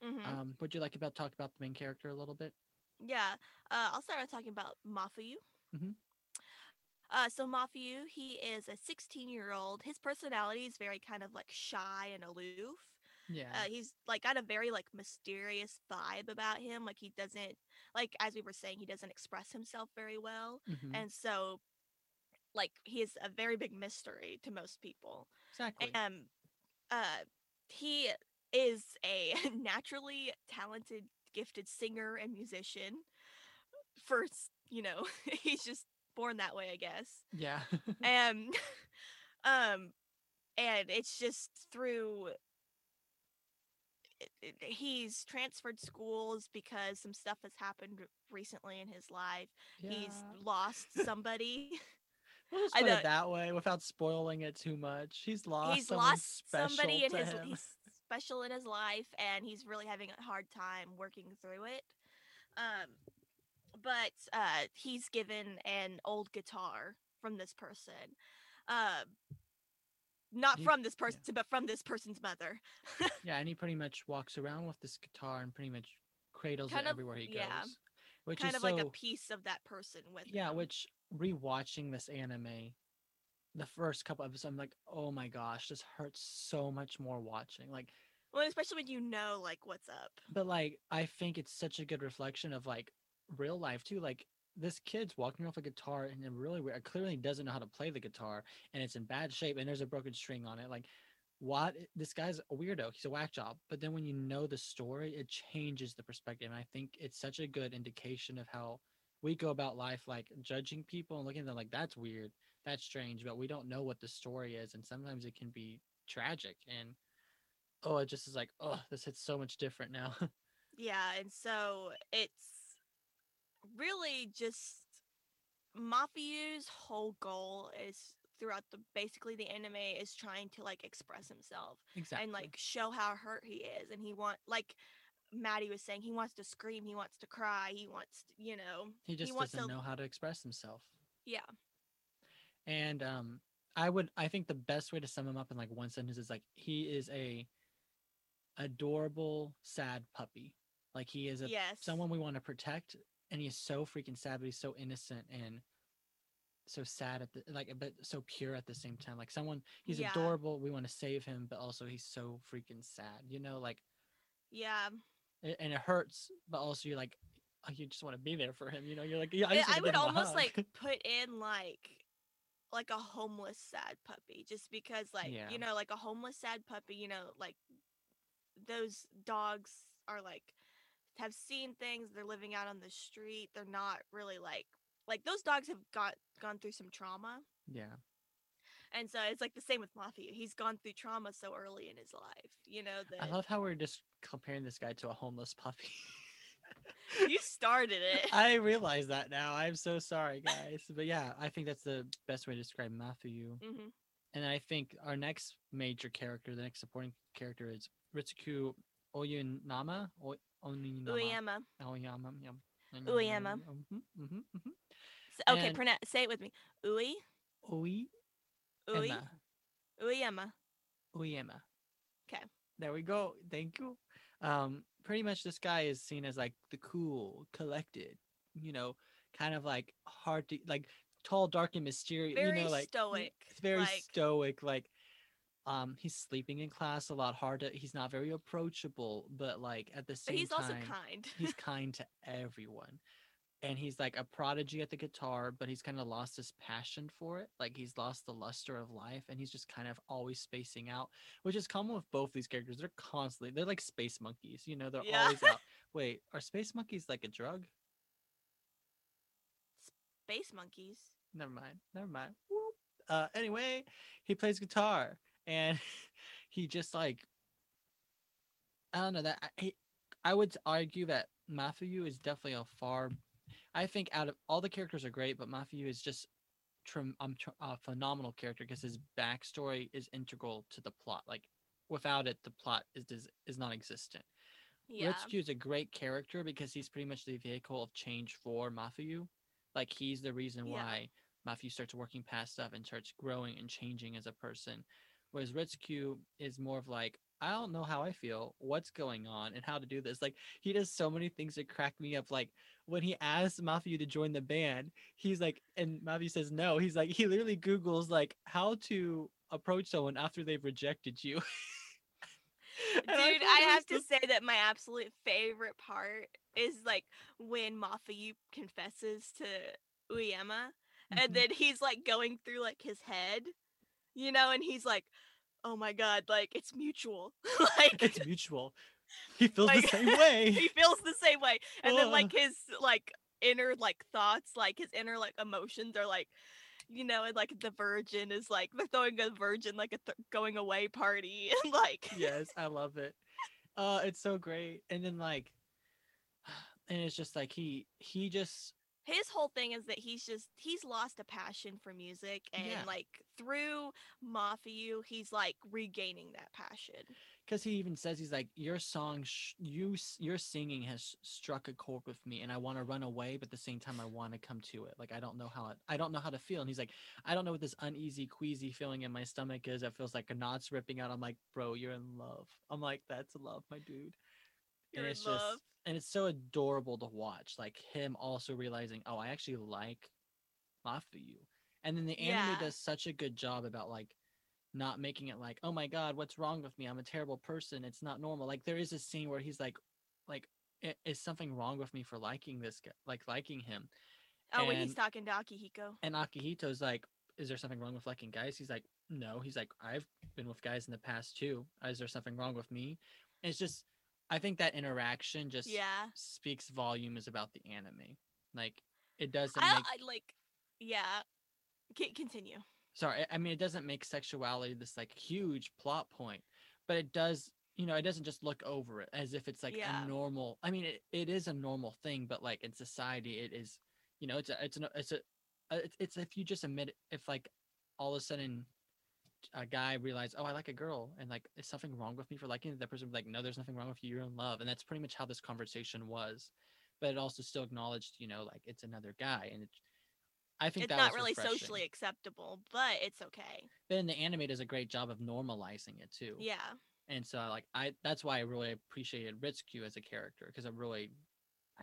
hmm Um, would you like about talk about the main character a little bit? Yeah, uh, I'll start with talking about Mafuyu. Mhm. Uh, so Mafuyu, he is a 16 year old. His personality is very kind of like shy and aloof. Yeah. Uh, he's like got a very like mysterious vibe about him. Like he doesn't like as we were saying, he doesn't express himself very well, Mhm, and so like he is a very big mystery to most people. exactly. Um, uh, he is a <laughs> naturally talented, gifted singer and musician. First, you know, <laughs> he's just born that way, I guess. yeah. <laughs> Um, um, and it's just through. He's transferred schools because some stuff has happened recently in his life. Yeah. He's lost somebody. We'll just put it that way without spoiling it too much. He's lost. he's lost somebody in his him. he's special in his life and he's really having a hard time working through it um but uh he's given an old guitar from this person uh not He- from this yeah. person but from this person's mother <laughs> Yeah, and he pretty much walks around with this guitar and pretty much cradles Kind it of- everywhere he goes. yeah. Which kind is of so like a piece of that person with yeah. him. Which rewatching this anime, the first couple episodes, I'm like, oh my gosh, this hurts so much more watching. Like well especially when you know like what's up but like i think it's such a good reflection of like real life too like this kid's walking with a guitar and it really weird- clearly doesn't know how to play the guitar and it's in bad shape and there's a broken string on it like what this guy's a weirdo he's a whack job but then when you know the story it changes the perspective and i think it's such a good indication of how we go about life like judging people and looking at them like that's weird that's strange but we don't know what the story is and sometimes it can be tragic and oh it just is like oh this hits so much different now. <laughs> Yeah, and so it's really just Mafuyu's whole goal is throughout the basically the anime is trying to like express himself exactly. and like show how hurt he is and he want like Matty was saying he wants to scream, he wants to cry, he wants to, you know, he just wants doesn't to- know how to express himself yeah. And um, I would I think the best way to sum him up in like one sentence is like he is a adorable sad puppy. Like he is a yes. someone we want to protect, and he is so freaking sad, but he's so innocent and so sad at the like, but so pure at the same time. Like someone he's Yeah. adorable, we want to save him, but also he's so freaking sad. You know, like Yeah. And it hurts, but also you're like, oh, you just want to be there for him. You know, you're like, yeah, I, I, would give him a almost like put in like like a homeless sad puppy just because like Yeah. you know like a homeless sad puppy you know like those dogs are like have seen things they're living out on the street they're not really like like those dogs have got gone through some trauma yeah, and so it's like the same with Mafuyu he's gone through trauma so early in his life you know that I love how we're just comparing this guy to a homeless puppy. <laughs> you started it I <laughs> realize that now. I'm so sorry, guys. But yeah, I think that's the best way to describe Mafuyu. hmm And I think our next major character, the next supporting character, is Ritsuku Oyunama. O- Oninama. Uyama. Oyama. Uyama. Mhm, mhm, mhm. S- okay And- pronounce say it with me Ui Oi. Ui Emma. Uyama Uyama. 'Kay. There we go. Thank you. Um, pretty much this guy is seen as like the cool, collected, you know, kind of like hard to like tall, dark, and mysterious. Very you know, like stoic, It's very like- stoic. Like, um, he's sleeping in class a lot. Hard to. He's not very approachable, but like at the same, but he's time, also kind he's <laughs> kind to everyone. And he's like a prodigy at the guitar, but he's kind of lost his passion for it. Like he's lost the luster of life, and he's just kind of always spacing out, which is common with both these characters. They're constantly they're like space monkeys, you know. They're Yeah. always out. <laughs> Wait, are space monkeys like a drug? space monkeys Never mind. Never mind. Whoop. Uh, anyway, he plays guitar, and <laughs> he just like I don't know that I, he- I would argue that Mafuyu is definitely a far. I think out of all the characters are great, but Mafuyu is just trem- um, tr- a phenomenal character because his backstory is integral to the plot. Like without it, the plot is is, is non-existent. yeah Ritsuki is a great character because he's pretty much the vehicle of change for Mafuyu. Like he's the reason Yeah. why Mafuyu starts working past stuff and starts growing and changing as a person. Whereas Ritsuki is more of like, I don't know how I feel, what's going on, and how to do this. Like he does so many things that crack me up. Like when he asks Mafuyu to join the band, he's like, and Mafuyu says no. He's like, he literally Googles like how to approach someone after they've rejected you. Dude, <laughs> And I, have to say that my absolute favorite part is like when Mafuyu confesses to Uyema Mhm. and then he's like going through like his head, you know, and he's like, "Oh my god, like it's mutual." <laughs> like it's mutual. <laughs> He feels Like, the same <laughs> way. he feels the same way. And then like his like inner like thoughts, like his inner like emotions are like you know, and like the virgin is like they're throwing a virgin like a th- going away party <laughs> and like yes, I love it. Uh, it's so great. And then like, <sighs> and it's just like he he just his whole thing is that he's just he's lost a passion for music and Yeah. like through Mafuyu he's like regaining that passion. Because he even says he's like your song sh- you your singing has struck a chord with me and i want to run away but at the same time i want to come to it like i don't know how it, i don't know how to feel and he's like i don't know what this uneasy queasy feeling in my stomach is it feels like a knot's ripping out i'm like bro you're in love i'm like that's love my dude You're and it's love. just and it's so adorable to watch like him also realizing oh i actually like Mafuyu. and then the anime Yeah. does such a good job about like not making it like oh my god what's wrong with me i'm a terrible person it's not normal like there is a scene where he's like like is something wrong with me for liking this guy like liking him Oh, when he's talking to Akihiko. and akihito's like is there something wrong with liking guys he's like no he's like i've been with guys in the past too is there something wrong with me And it's just i think that interaction just Yeah. speaks volumes about the anime. Like it doesn't I, make I like yeah. C- continue. Sorry, I- mean it doesn't make sexuality this like huge plot point, but it does, you know, it doesn't just look over it as if it's like Yeah. a normal. I mean it, it is a normal thing, but like in society it is, you know, it's a it's a it's a uh, it's, it's if you just admit it, if like all of a sudden a guy realized, oh, I like a girl, and like, is something wrong with me for liking it? that person? Like, no, there's nothing wrong with you. You're in love, and that's pretty much how this conversation was. But it also still acknowledged, you know, like it's another guy, and it, I think it's not really refreshing. socially acceptable, but it's okay. Then the anime does a great job of normalizing it too. Yeah. And so like I that's why I really appreciated Ritsuku as a character because I really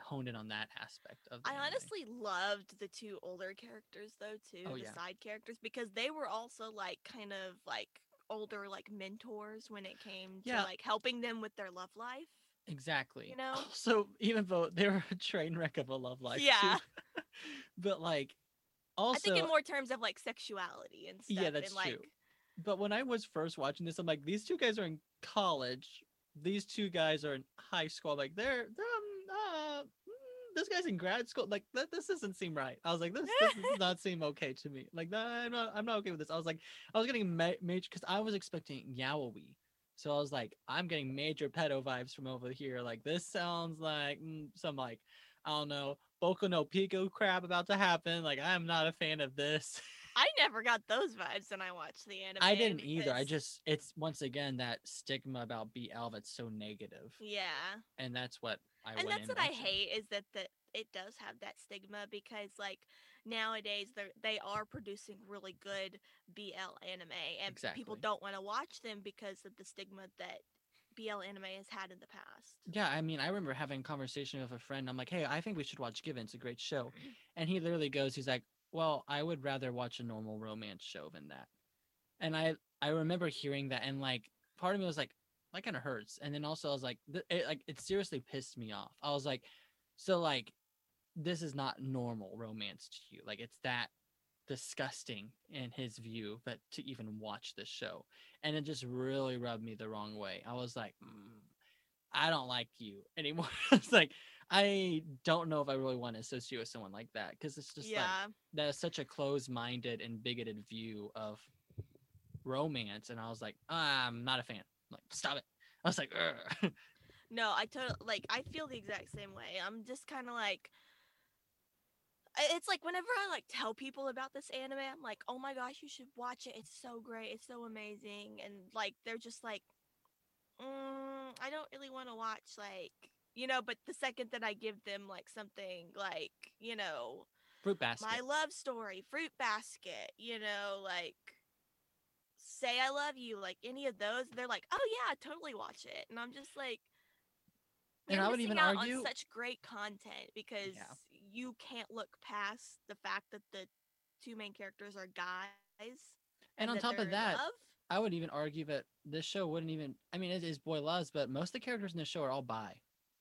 honed in on that aspect of the I anime. honestly loved the two older characters though too, Oh, the yeah. side characters because they were also like kind of like older like mentors when it came Yeah. to like helping them with their love life. Exactly. You <laughs> know? So even though they were a train wreck of a love life. too. Yeah. <laughs> but like also I think in more terms of like sexuality and stuff. Yeah, that's and, like, true. but when I was first watching this, I'm like, these two guys are in college. These two guys are in high school. Like they're, they're um, uh, mm, this guy's in grad school. Like that, this doesn't seem right. I was like, this, this does not seem okay to me. Like I'm not, I'm not okay with this. I was like, I was getting ma- major because I was expecting yaoi. So I was like, I'm getting major pedo vibes from over here. Like this sounds like mm, some like, I don't know, Boku no Pico crap about to happen. Like I'm not a fan of this. <laughs> I never got those vibes when I watched the anime. I didn't either. I just it's once again that stigma about BL that's so negative, Yeah. and that's what I. and that's what I hate is that that it does have that stigma because like nowadays they they are producing really good BL anime and people don't want to watch them because of the stigma that BL anime has had in the past. Yeah, I mean, I remember having a conversation with a friend. I'm like, "Hey, I think we should watch Given. It's a great show," mm-hmm. and he literally goes, "He's like, well, I would rather watch a normal romance show than that." And I I remember hearing that, and like, part of me was like, "That kind of hurts," and then also I was like, th- it, like it seriously pissed me off. I was like, so like, this is not normal romance to you. Like, it's that disgusting in his view but to even watch this show and it just really rubbed me the wrong way i was like mm, i don't like you <laughs> anymore it's like i don't know if i really want to associate with someone like that because it's just like yeah. that is such a closed-minded and bigoted view of romance and i was like i'm not a fan I'm like stop it i was like "Ugh." No, I totally like I feel the exact same way. I'm just kind of like it's like whenever I like tell people about this anime, I'm like, "Oh my gosh, you should watch it. It's so great. It's so amazing." And like they're just like, mm, "I don't really want to watch like, you know, but the second that I give them like something like, you know, fruit basket my love story, fruit basket, you know, like say I love you, like any of those, they're like, "Oh yeah, totally watch it." And I'm just like And I would even argue- such great content because you can't look past the fact that the two main characters are guys. and on top of that i would even argue that this show wouldn't even i mean it is boy loves but most of the characters in the show are all bi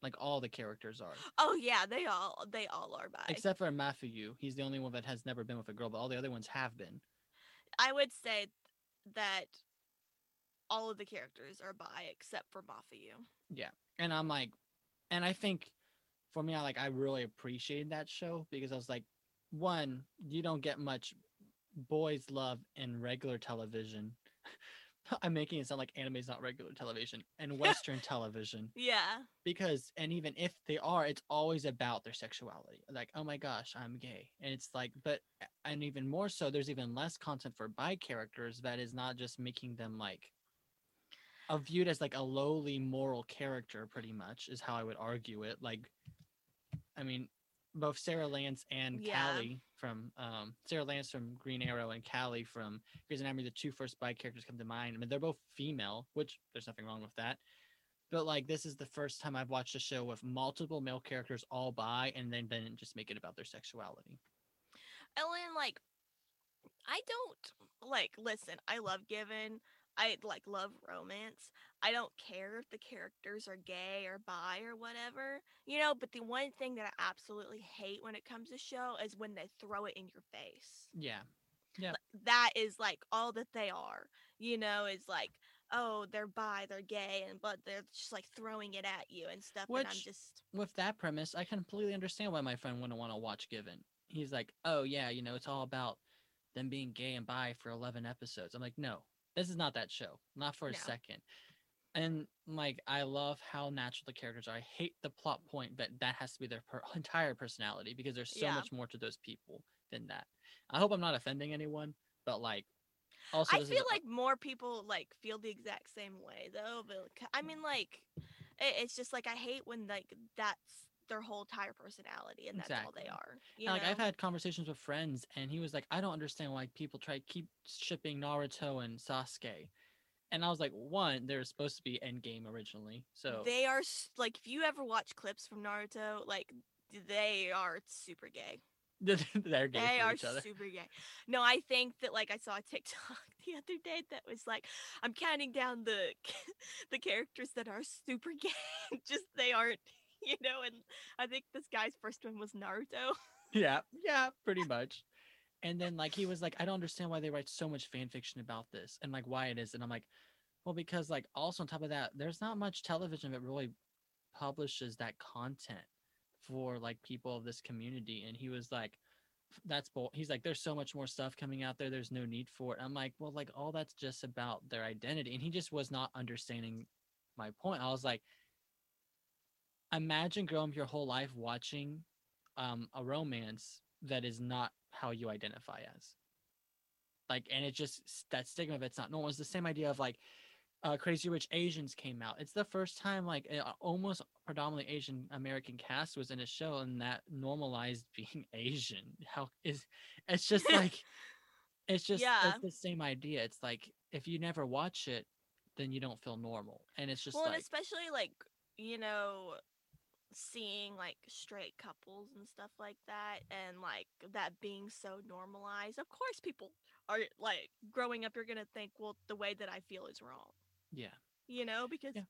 like all the characters are oh yeah, they all they all are bi. except for Mafuyu. He's the only one that has never been with a girl, but all the other ones have been. I would say that all of the characters are bi except for Mafuyu. Yeah, and I'm like, and I think for me, I like I really appreciated that show because I was like, one, you don't get much boys love in regular television. <laughs> I'm making it sound like anime is not regular television and Western <laughs> television Yeah. because, and even if they are, it's always about their sexuality. Like, oh my gosh, I'm gay, and it's like, but and even more so, there's even less content for bi characters that is not just making them like viewed as like a lowly moral character, pretty much is how I would argue it. Like, I mean, both Sara Lance and Yeah. Callie from um Sara Lance from Green Arrow and Callie from Grey's Anatomy, the two first bi characters come to mind. I mean, they're both female, which there's nothing wrong with that. But like, this is the first time I've watched a show with multiple male characters all bi, and then then just make it about their sexuality. Ellen, like, I don't like. Listen, I love Given. I like love romance. I don't care if the characters are gay or bi or whatever, you know. But the one thing that I absolutely hate when it comes to show is when they throw it in your face. Yeah, Like, that is like all that they are, you know. Is like, oh, they're bi, they're gay, and but they're just like throwing it at you and stuff. and I'm Which- just with that premise, I completely understand why my friend wouldn't want to watch Given. He's like, oh yeah, you know, it's all about them being gay and bi for eleven episodes. I'm like, no, this is not that show, not for a No. second. And like, I love how natural the characters are. I hate the plot point, but that has to be their per- <laughs> entire personality because there's so Yeah. much more to those people than that. I hope I'm not offending anyone, but like, also, I feel like more people like feel the exact same way though. But I mm. mean, like, it's just like I hate when like that's their whole entire personality, and that's all they are. You And, like I've had conversations with friends, and he was like, "I don't understand why people try to keep shipping Naruto and Sasuke." And I was like, "One, they're supposed to be Endgame originally, so They are like if you ever watch clips from Naruto, like they are super gay. <laughs> they're gay They are each other." super gay. No, I think that like I saw a TikTok <laughs> the other day that was like I'm counting down the <laughs> the characters that are super gay. Just they aren't, <laughs> you know. And I think this guy's first one was Naruto. yeah, <laughs> yeah, pretty much. And then like he was like, "I don't understand why they write so much fan fiction about this, and like why it is." And I'm like, "Well, because like also on top of that, there's not much television that really publishes that content for like people of this community." And he was like, that's bull. He's like, there's so much more stuff coming out there. There's no need for it. I'm like, well, like all that's just about their identity. And he just was not understanding my point. I was like, imagine growing up your whole life watching um, a romance that is not how you identify as. Like, and it just that stigma of it's not normal. It's the same idea of like uh, Crazy Rich Asians came out. It's the first time like almost predominantly Asian American cast was in a show, and that normalized <laughs> being Asian. How is it's just <laughs> like it's just Yeah. it's the same idea. It's like if you never watch it, then you don't feel normal, and it's just well, and especially like you know, seeing like straight couples and stuff like that, and like that being so normalized. Of course, people are like growing up. You're gonna think, well, the way that I feel is wrong. yeah. You know, because. Yeah.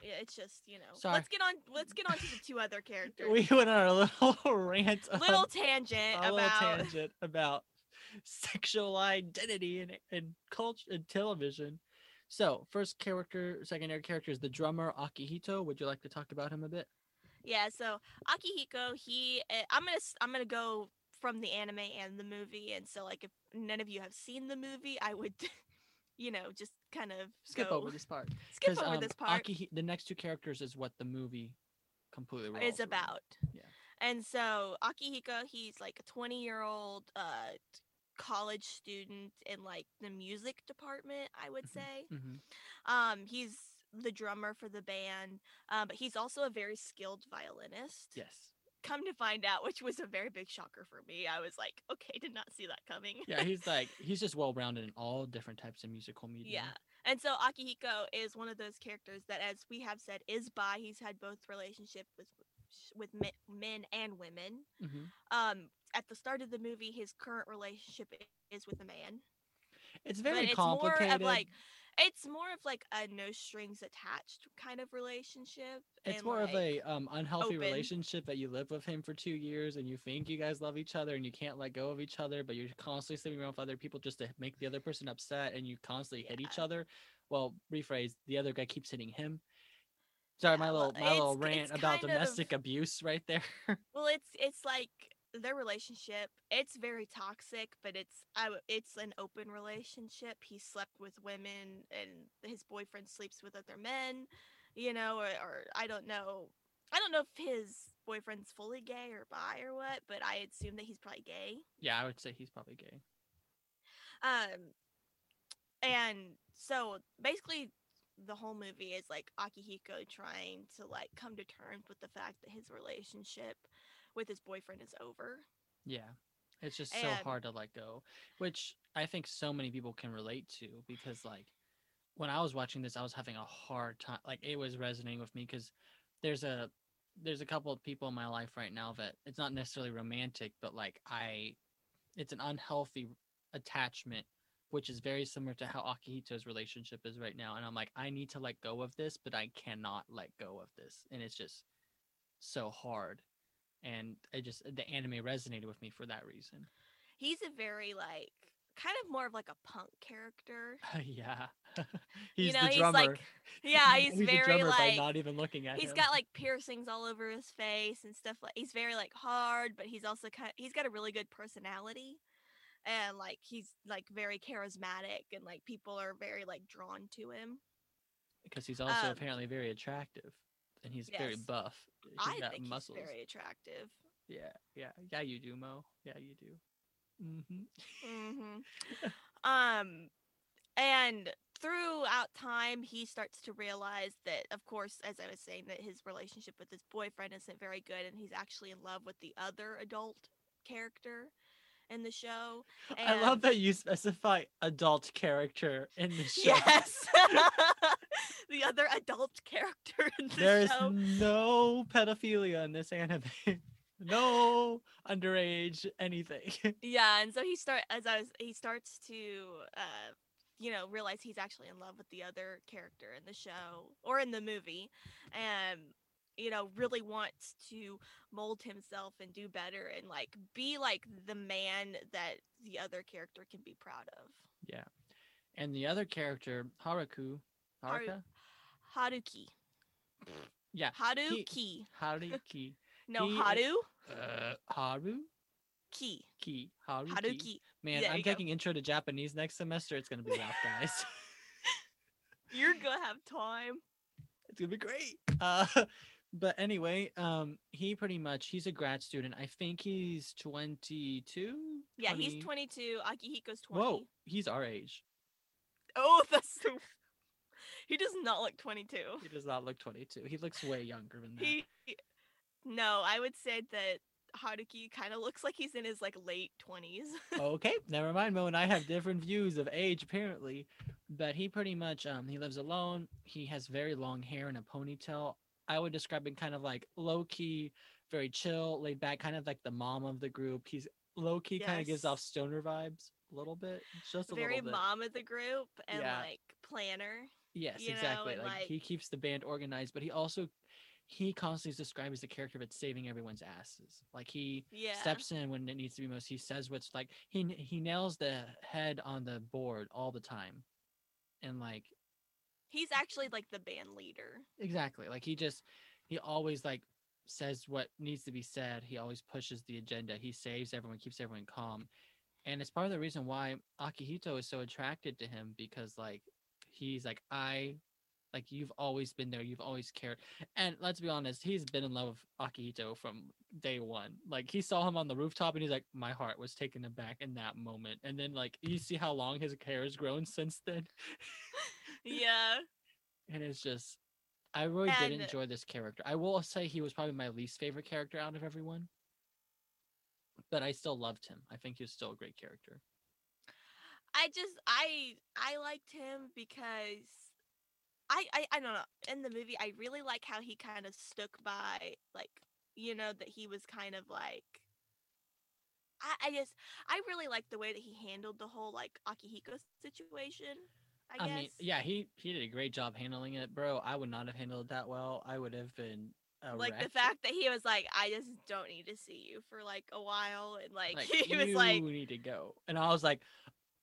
Yeah, it's just you know. Sorry. Let's get on. Let's get on to the two other <laughs> characters. We went on a little <laughs> rant, little tangent a little tangent about <laughs> sexual identity and and culture and television. So, first character, secondary character is the drummer Akihito. Would you like to talk about him a bit? Yeah, so Akihiko, he uh, I'm going to I'm going to go from the anime and the movie and so like if none of you have seen the movie, I would <laughs> you know, just kind of Skip go- over this part. <laughs> skip over um, this part the next two characters is what the movie completely is around. about. Yeah. And so Akihiko, he's like a 20-year-old uh t- college student in like the music department, I would Mhm. say. Mhm. Um he's the drummer for the band, um, but he's also a very skilled violinist. Yes. come to find out, which was a very big shocker for me. I was like, okay, did not see that coming. Yeah, he's like <laughs> he's just well rounded in all different types of musical media. yeah. And so Akihiko is one of those characters that, as we have said, is bi. He's had both relationship with with men and women. hmm Um, at the start of the movie, his current relationship is with a man. It's But very it's complicated. more of like it's more of like a no strings attached kind of relationship. It's more of a um, unhealthy open. relationship that you live with him for two years and you think you guys love each other and you can't let go of each other, but you're constantly sleeping around with other people just to make the other person upset and you constantly hit each other. Well, rephrase, the other guy keeps hitting him. Sorry, my little my little it's- rant it's about domestic of- abuse right there. <laughs> Well, it's it's like their relationship. It's very toxic, but it's I it's an open relationship. He slept with women, and his boyfriend sleeps with other men. You know, or, or I don't know. I don't know if his boyfriend's fully gay or bi or what, but I assume that he's probably gay. yeah, I would say he's probably gay. Um, and so basically, the whole movie is like Akihiko trying to like come to terms with the fact that his relationship with his boyfriend is over. Yeah. It's just so And- hard to let go, which I think so many people can relate to because like when I was watching this I was having a hard time like it was resonating with me cuz there's a there's a couple of people in my life right now that it's not necessarily romantic but like I it's an unhealthy attachment which is very similar to how Akihito's relationship is right now and I'm like I need to let go of this but I cannot let go of this and it's just so hard and I just the anime resonated with me for that reason. He's a very like kind of more of like a punk character. <laughs> yeah, <laughs> You he's know, the he's drummer. like- <laughs> Yeah, he's, the very like not even looking at he's him. got like piercings all over his face and stuff like he's very like hard, but he's also kind he's got a really good personality. And like he's like very charismatic and like people are very like drawn to him. because he's also um, apparently very attractive and he's very buff. He's I got think muscles. he's very attractive. Yeah, yeah, yeah. You do, Mo. Yeah, you do. hmm hmm <laughs> um and throughout time he starts to realize that of course as i was saying that his relationship with his boyfriend isn't very good and he's actually in love with the other adult character in the show I love that you specify adult character in the <laughs> show. yes <laughs> <laughs> the other adult character in the There's show no pedophilia in this anime. no underage anything. yeah and so he start as i was he starts to uh you know realize he's actually in love with the other character in the show or in the movie and you know really wants to mold himself and do better and like be like the man that the other character can be proud of yeah. And the other character, Haruku, Haru- Haruka? haruki Yeah. haruki Haruki. <laughs> no he is- haru Uh, Haru? ki Ki. Haruki. haruki Man, There I'm you go. taking intro to Japanese next semester. It's gonna be rough, guys. <laughs> you're gonna have time <laughs> it's gonna be great. Uh, but anyway, um, he pretty much he's a grad student. I think he's 22. yeah 20 he's 22 akihiko's 20 Whoa, he's our age. oh <laughs> that's so he does not look 22 He does not look 22. He looks way younger than that. He no, I would say that Haruki kind of looks like he's in his like late twenties. <laughs> okay, never mind. Mo and I have different views of age apparently, but he pretty much um he lives alone. He has very long hair and a ponytail. I would describe him kind of like low key, very chill, laid back, kind of like the mom of the group. He's low key, kind of gives off stoner vibes a little bit, just a Very little bit. Very mom of the group and Yeah. like planner. Yes, you know, exactly. like, like- he keeps the band organized, but he also he constantly is described as the character that's saving everyone's asses. Like he Yeah. steps in when it needs to be most. He says what's like he he nails the head on the board all the time, and like He's actually like the band leader. exactly like he just he always like says what needs to be said. He always pushes the agenda. He saves everyone, keeps everyone calm, and it's part of the reason why Akihito is so attracted to him because like he's like I. Like you've always been there, you've always cared, and let's be honest, he's been in love with Akihito from day one. Like he saw him on the rooftop, and he's like, my heart was taken aback in that moment. And then like you see how long his hair has grown since then, <laughs> yeah. and it's just, I really did enjoy this character. I will say he was probably my least favorite character out of everyone, but I still loved him. I think he was still a great character. I just I I liked him because I, I I don't know. In the movie I really like how he kind of stuck by like you know that he was kind of like I, I just I really like the way that he handled the whole like Akihiko situation. I, I, mean, yeah, he he did a great job handling it, bro. I would not have handled it that well. I would have been like the fact that he was like, I just don't need to see you for like a while, and like, like <laughs> he you was like, need to go. And i was like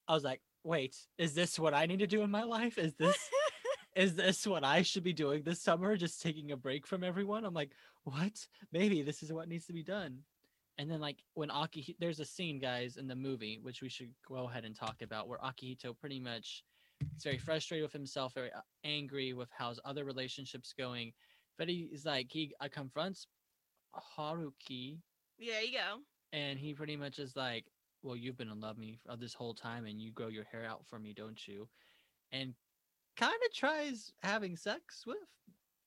i was like wait is this what i need to do in my life? Is this <laughs> is this what i should be doing this summer just taking a break from everyone? I'm like what? Maybe this is what needs to be done. And then like when aki there's a scene guys in the movie which we should go ahead and talk about where akihito pretty much is very frustrated with himself very uh, angry with how his other relationships going but he's like he uh, confronts haruki there you go. and he pretty much is like, "Well, you've been in love me for this whole time, and you grow your hair out for me, don't you?" And kind of tries having sex with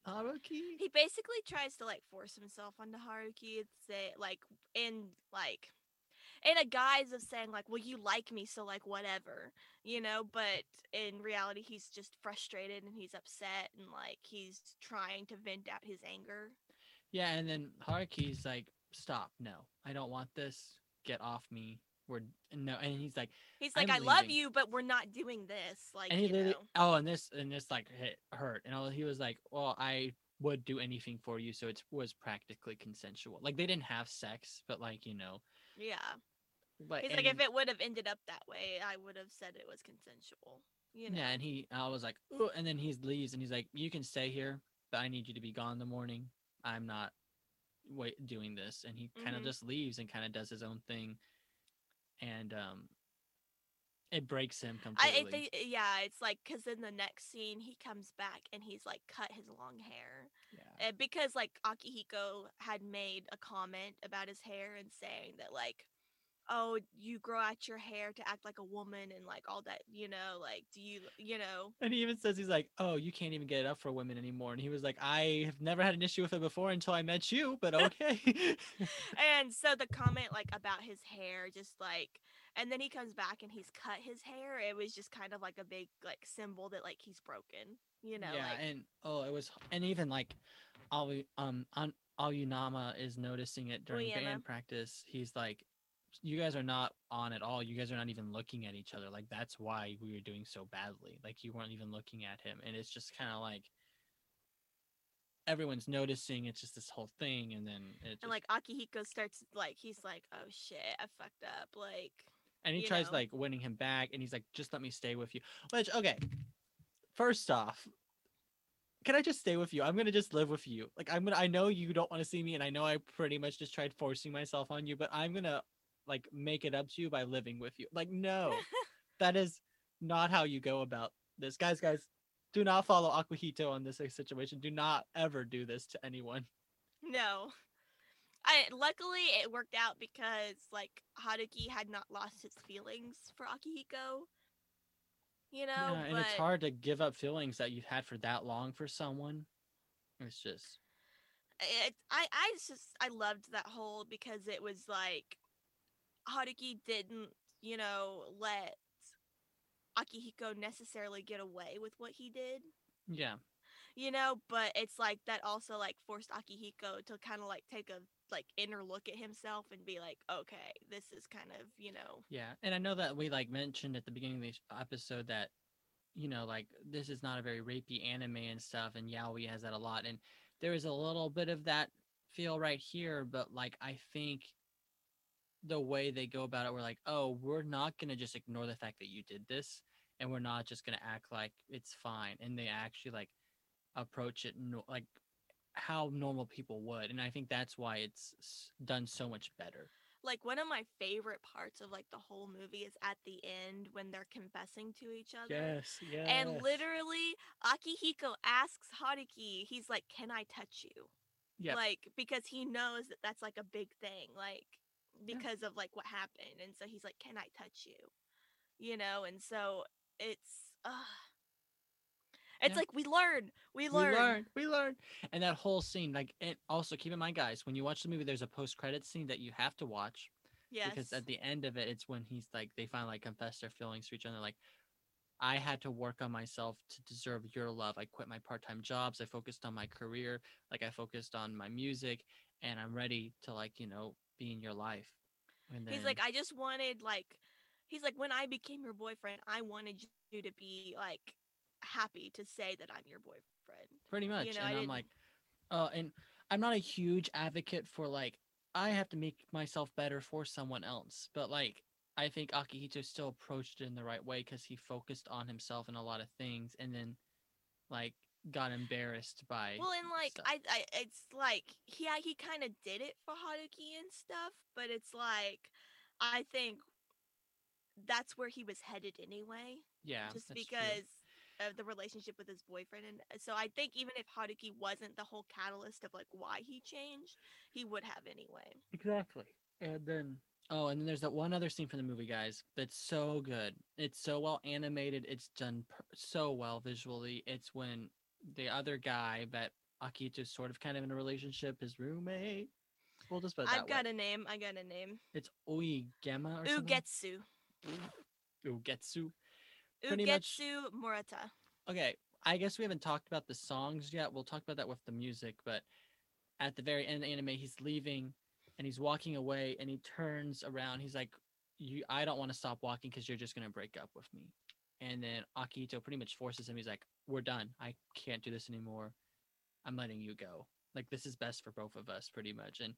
Haruki. He basically tries to like force himself onto Haruki and say like and like in a guise of saying like, well, you like me, so like whatever, you know. But in reality, he's just frustrated and he's upset and like he's trying to vent out his anger. Yeah, and then Haruki's like, "Stop! No, I don't want this. Get off me. We're no." And he's like, He's like, I love you, but we're not doing this. Like, and he you literally, know. oh, and this and this like hit hurt, and all, he was like, "Well, I would do anything for you," so it was practically consensual. Like they didn't have sex, but like you know, Yeah. like He's and like, if it would have ended up that way, I would have said it was consensual. You know. Yeah, and he, I was like, "Ooh," and then he leaves, and he's like, "You can stay here, but I need you to be gone in the morning. I'm not wait doing this." And he kind of Mhm. just leaves and kind of does his own thing, and um, it breaks him completely. I think, yeah, it's like because in the next scene he comes back and he's like cut his long hair yeah, uh, because like Akihiko had made a comment about his hair and saying that like oh, you grow out your hair to act like a woman and like all that, you know, like do you, you know, And he even says he's like, "Oh, you can't even get it up for women anymore." And he was like, "I have never had an issue with it before until I met you, but <laughs> okay." <laughs> and so the comment like about his hair just like and then he comes back and he's cut his hair it was just kind of like a big like symbol that like he's broken you know yeah, like and oh, it was, and even like, Alu, um, on Alunama is noticing it during Uyama. band practice. He's like, "You guys are not on at all. You guys are not even looking at each other. Like that's why we were doing so badly. Like you weren't even looking at him." And it's just kind of like everyone's noticing. It's just this whole thing, and then it just, and like akihiko starts like he's like oh shit i fucked up like and he you tries know. like winning him back, and he's like, "Just let me stay with you." Which okay, first off. Can I just stay with you? I'm gonna just live with you. Like I'm gonna. I know you don't want to see me, and I know I pretty much just tried forcing myself on you, but I'm gonna like make it up to you by living with you. Like no, <laughs> that is not how you go about this, guys. Guys, do not follow Aquahito on this situation. Do not ever do this to anyone. no i luckily it worked out because like haruki had not lost his feelings for akihiko you know yeah, and but it's hard to give up feelings that you've had for that long for someone. It's just it, I I just I loved that whole because it was like Haruki didn't, you know, let Akihiko necessarily get away with what he did, yeah. You know, but it's like that also like forced Akihiko to kind of like take a like inner look at himself and be like, okay, this is kind of, you know, Yeah, and I know that we like mentioned at the beginning of the episode that you know like this is not a very rapey anime and stuff, and Yaoi has that a lot, and there is a little bit of that feel right here, but like I think the way they go about it, we're like, oh, we're not gonna just ignore the fact that you did this, and we're not just gonna act like it's fine, and they actually like approach it no- like how normal people would, and I think that's why it's done so much better. like one of my favorite parts of like the whole movie is at the end when they're confessing to each other. Yes, yes. And literally, Akihiko asks Haruki, he's like, "Can I touch you?" Yep. Like because he knows that that's like a big thing, like Yeah. because of like what happened, and so he's like, "Can I touch you?" You know, and so it's, uh, it's Yeah. like we learn, we learn, we learn. we learn. And that whole scene, like, and also keep in mind, guys, when you watch the movie, there's a post-credit scene that you have to watch Yes. because at the end of it, it's when he's like, they finally like confess their feelings to each other. Like, I had to work on myself to deserve your love. I quit my part-time jobs. I focused on my career. Like, I focused on my music, and I'm ready to like, you know, be in your life. And then, He's like, I just wanted like, he's like, when I became your boyfriend, I wanted you to be like happy to say that I'm your boyfriend. pretty much, know, and I I'm didn't- like, uh, and I'm not a huge advocate for like I have to make myself better for someone else, but like I think Akihito still approached it in the right way because he focused on himself in a lot of things, and then like got embarrassed by. Well, and like stuff. I, I, it's like he he kind of did it for Haruki and stuff, but it's like I think that's where he was headed anyway, yeah, just because of the relationship with his boyfriend, and uh, so I think even if Haruki wasn't the whole catalyst of like why he changed, he would have anyway. Exactly. And then oh, and then there's that one other scene from the movie, guys. That's so good. It's so well animated. It's done per- so well visually. It's when the other guy that Akito's sort of kind of in a relationship, his roommate. We'll just put it that I've got way. a name. I got a name. It's Oigema or something. Ugetsu. Ugetsu. Much- Murata. Okay, I guess we haven't talked about the songs yet. We'll talk about that with the music, but at the very end of the anime, he's leaving and he's walking away and he turns around. He's like, "You, I don't want to stop walking because you're just gonna break up with me." And then Akito pretty much forces him. He's like, "We're done. I can't do this anymore. I'm letting you go. Like this is best for both of us, pretty much." And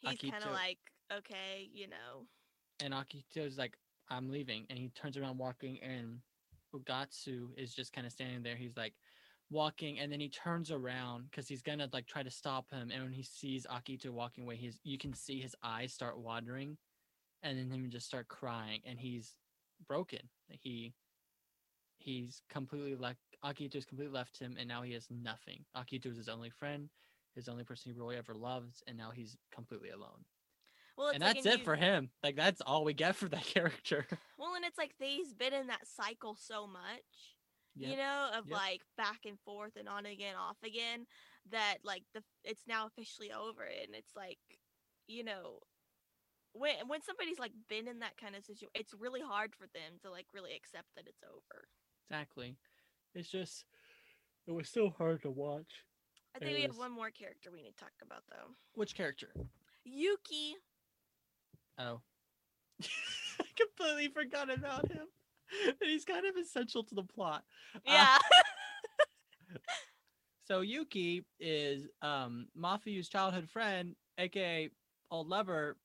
He's kind of like, okay, you know, and Akito's like, I'm leaving. And he turns around walking, and Ugetsu is just kind of standing there. He's like walking, and then he turns around because he's gonna like try to stop him. And when he sees Akito walking away, he's you can see his eyes start watering, and then him just start crying, and he's broken. He he's completely left. Akito's completely left him, and now he has nothing. Akito is his only friend, his only person he really ever loved, and now he's completely alone. Well, and like that's in it you- for him. Like that's all we get for that <laughs> character. Well, and it's like he's been in that cycle so much, you know, of yep. like back and forth and on again, off again, that like the it's now officially over, and it's like, you know, when when somebody's like been in that kind of situation, it's really hard for them to like really accept that it's over. Exactly. It's just it was so hard to watch. I think It we have one more character we need to talk about though. Which character? Yuki. Oh. <laughs> I completely forgot about him. And he's kind of essential to the plot. Uh, Yeah. <laughs> <laughs> So Yuki is um Mafuyu's childhood friend, aka old lover,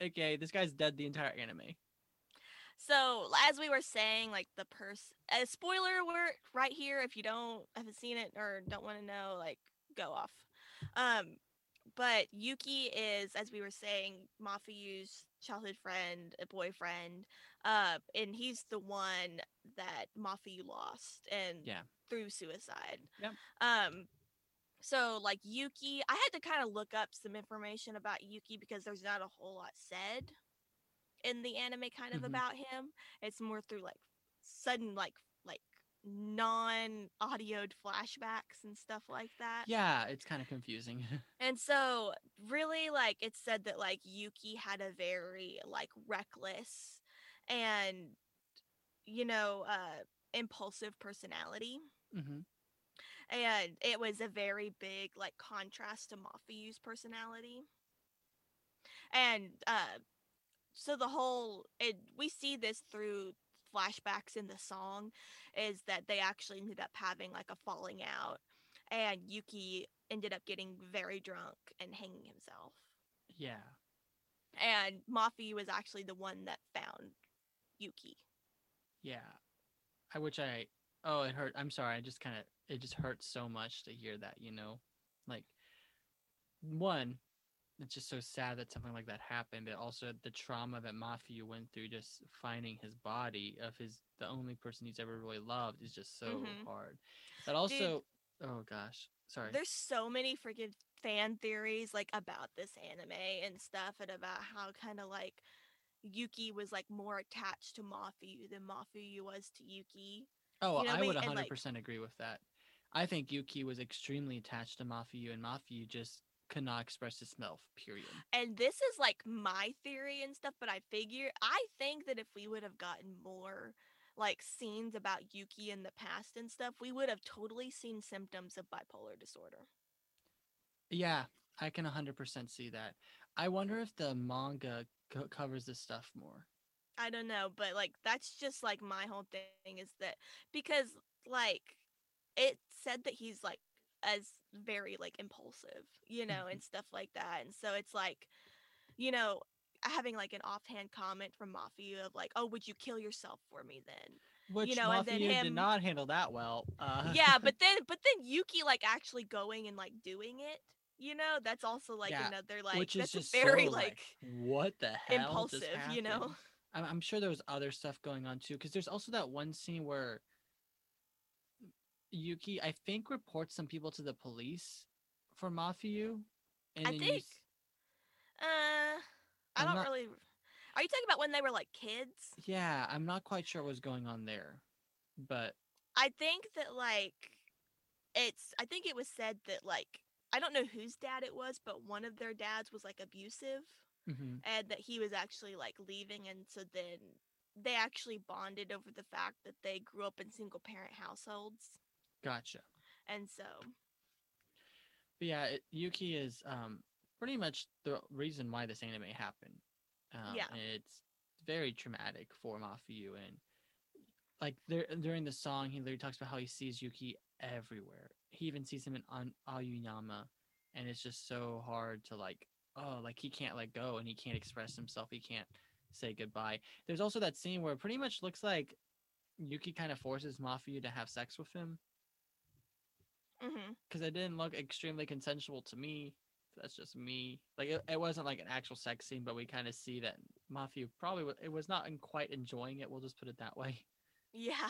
aka this guy's dead the entire anime. So as we were saying, like the person, a spoiler alert right here. If you don't haven't seen it or don't want to know, like go off. Um, but Yuki is, as we were saying, Mafuyu's childhood friend, a boyfriend. Uh, and he's the one that Mafuyu lost, and Yeah. through suicide. Yep. Um. So like Yuki, I had to kind of look up some information about Yuki because there's not a whole lot said in the anime kind of Mhm. about him. It's more through like sudden like non audioed flashbacks and stuff like that. Yeah, it's kind of confusing. <laughs> And so really like it said that like Yuki had a very like reckless and you know uh impulsive personality hmm and it was a very big like contrast to Mafuyu's personality. And uh so the whole it we see this through flashbacks in the song is that they actually ended up having like a falling out and Yuki ended up getting very drunk and hanging himself. Yeah. And Mafuyu was actually the one that found Yuki. Yeah. I which I oh it hurt. I'm sorry. I just kind of it just hurts so much to hear that, you know. Like one it's just so sad that something like that happened, but also the trauma that Mafuyu went through just finding his body of his the only person he's ever really loved is just so Mhm. hard. But also oh gosh, sorry. There's so many freaking fan theories like about this anime and stuff and about how kind of like Yuki was like more attached to Mafuyu than Mafuyu was to Yuki. Oh, You know I what I would mean? And, like- 100% agree with that. I think Yuki was extremely attached to Mafuyu, and Mafuyu just could not express himself. Period. And this is like my theory and stuff, but I figure I think that if we would have gotten more like scenes about Yuki in the past and stuff, we would have totally seen symptoms of bipolar disorder. Yeah, I can 100% see that. I wonder if the manga co- covers this stuff more. I don't know, but like that's just like my whole thing is that because like it said that he's like as very like impulsive, you know, Mhm. and stuff like that. And so it's like, you know, having like an offhand comment from Mafuyu of like, "Oh, would you kill yourself for me then?" Which you know, and then Mafuyu did not handle that well. Uh, yeah, <laughs> but then but then Yuki like actually going and like doing it, you know, that's also like Yeah, another like which is that's just very so, like what the hell impulsive, you know. I'm, I'm sure there was other stuff going on too, because there's also that one scene where Yuki, I think, reports some people to the police for Mafuyu. And I then you think uh I I'm don't not- really Are you talking about when they were like kids? yeah, I'm not quite sure what's going on there, but I think that like it's I think it was said that like I don't know whose dad it was, but one of their dads was like abusive mhm, and that he was actually like leaving and so then they actually bonded over the fact that they grew up in single parent households. Gotcha. And so But yeah, it, Yuki is um pretty much the reason why this anime happened. Um, Yeah. it's very traumatic for Mafuyu, and like there during the song, he literally talks about how he sees Yuki everywhere. He even sees him in An- Ayuyama, and it's just so hard to like, oh, like he can't let go and he can't express himself. He can't say goodbye. There's also that scene where it pretty much looks like Yuki kind of forces Mafuyu to have sex with him because it didn't look extremely consensual to me. That's just me. Like it, it wasn't like an actual sex scene, but we kind of see that Mafuyu probably wa- it was not in quite enjoying it. We'll just put it that way. Yeah. <laughs>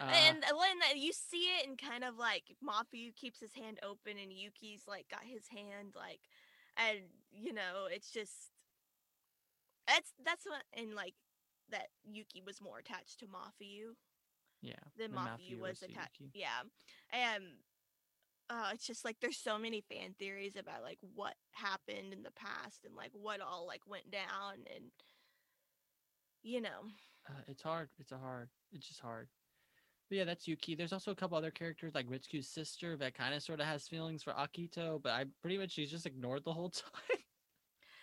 Uh, and uh, when you see it and kind of like Mafuyu keeps his hand open and Yuki's like got his hand like and you know it's just That's that's what and like that Yuki was more attached to Mafuyu Yeah. than Mafuyu was attached. Yeah, and uh, it's just like there's so many fan theories about like what happened in the past and like what all like went down and you know Uh, it's hard. It's a hard. It's just hard. But yeah, that's Yuki. There's also a couple other characters like Ritsu's sister that kind of sort of has feelings for Akito, but I pretty much she's just ignored the whole <laughs> time.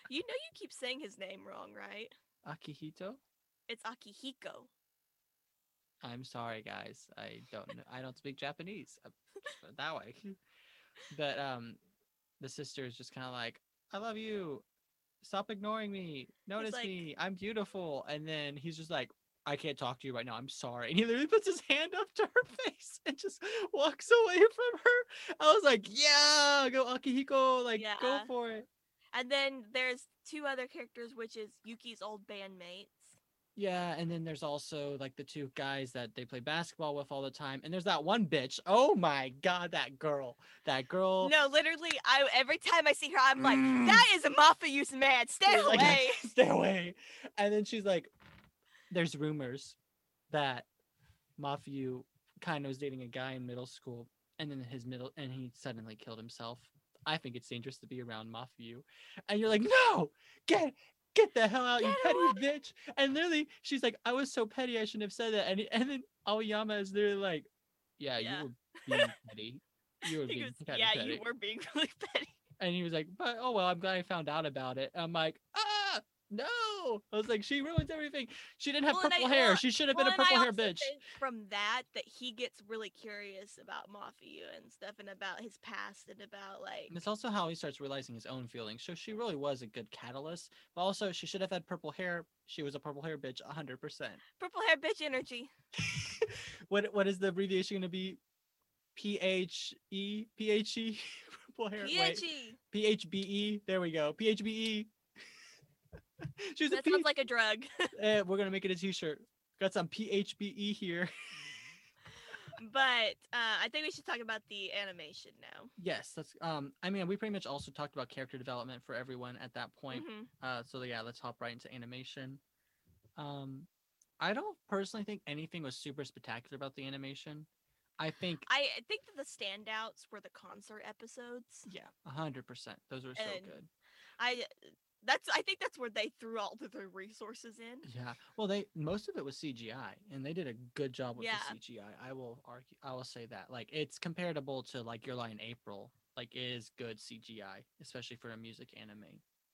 you know you keep saying his name wrong, right? Akihito. It's Akihiko. I'm sorry, guys. I don't know. I don't speak Japanese uh, that way. <laughs> But um, the sister is just kind of like, "I love you. Stop ignoring me. Notice like- me. I'm beautiful." And then he's just like, "I can't talk to you right now. I'm sorry." And he literally puts his hand up to her <laughs> face and just walks away from her. I was like, "Yeah, go Akihiko. Like, go for it." And then there's two other characters, which is Yuki's old bandmates. Yeah, and then there's also like the two guys that they play basketball with all the time. And there's that one bitch. Oh my god, that girl. That girl. No, literally, I every time I see her, I'm like, Mm. that is a Mafuyu's man. Stay She's like, away. <laughs> Stay away. And then she's like, there's rumors that Mafuyu kind of was dating a guy in middle school, and then his middle and he suddenly killed himself. I think it's dangerous to be around Mafuyu. And you're like, no, get get the hell out, you Get petty bitch. And literally, she's like, I was so petty, I shouldn't have said that. And and then Aoyama is literally like, Yeah, Yeah. you were being <laughs> petty. You were being goes, yeah, petty. you were being <laughs> really petty. And he was like, but oh well, I'm glad I found out about it. I'm like, ah, no. I was like, she ruins everything. She didn't have Well, and I- purple hair. well- she should have Well, been a purple hair bitch. from that that he gets really curious about Mafuyu and stuff and about his past and about like And it's also how he starts realizing his own feelings. So she really was a good catalyst. But also, she should have had purple hair. She was a purple hair bitch, 100%. purple hair bitch energy. <laughs> what What is the abbreviation going to be? P H E? P H E? <laughs> Purple hair. Wait. P H B E. There we go. P H B E. <laughs> She was a That P- sounds like a drug. <laughs> Eh, we're gonna make it a T-shirt. Got some PHBE here. <laughs> but uh, I think we should talk about the animation now. yes, that's. Um, I mean, we pretty much also talked about character development for everyone at that point. Mhm. Uh, so yeah, let's hop right into animation. Um, I don't personally think anything was super spectacular about the animation. I think, I I think that the standouts were the concert episodes. yeah, hundred percent. Those were so And- good. I that's I think that's where they threw all of their resources in. Yeah. Well, they most of it was CGI, and they did a good job with Yeah. the CGI. I will argue. I will say that. Like, it's comparable to like Your Lie in April. Like, it is good CGI, especially for a music anime.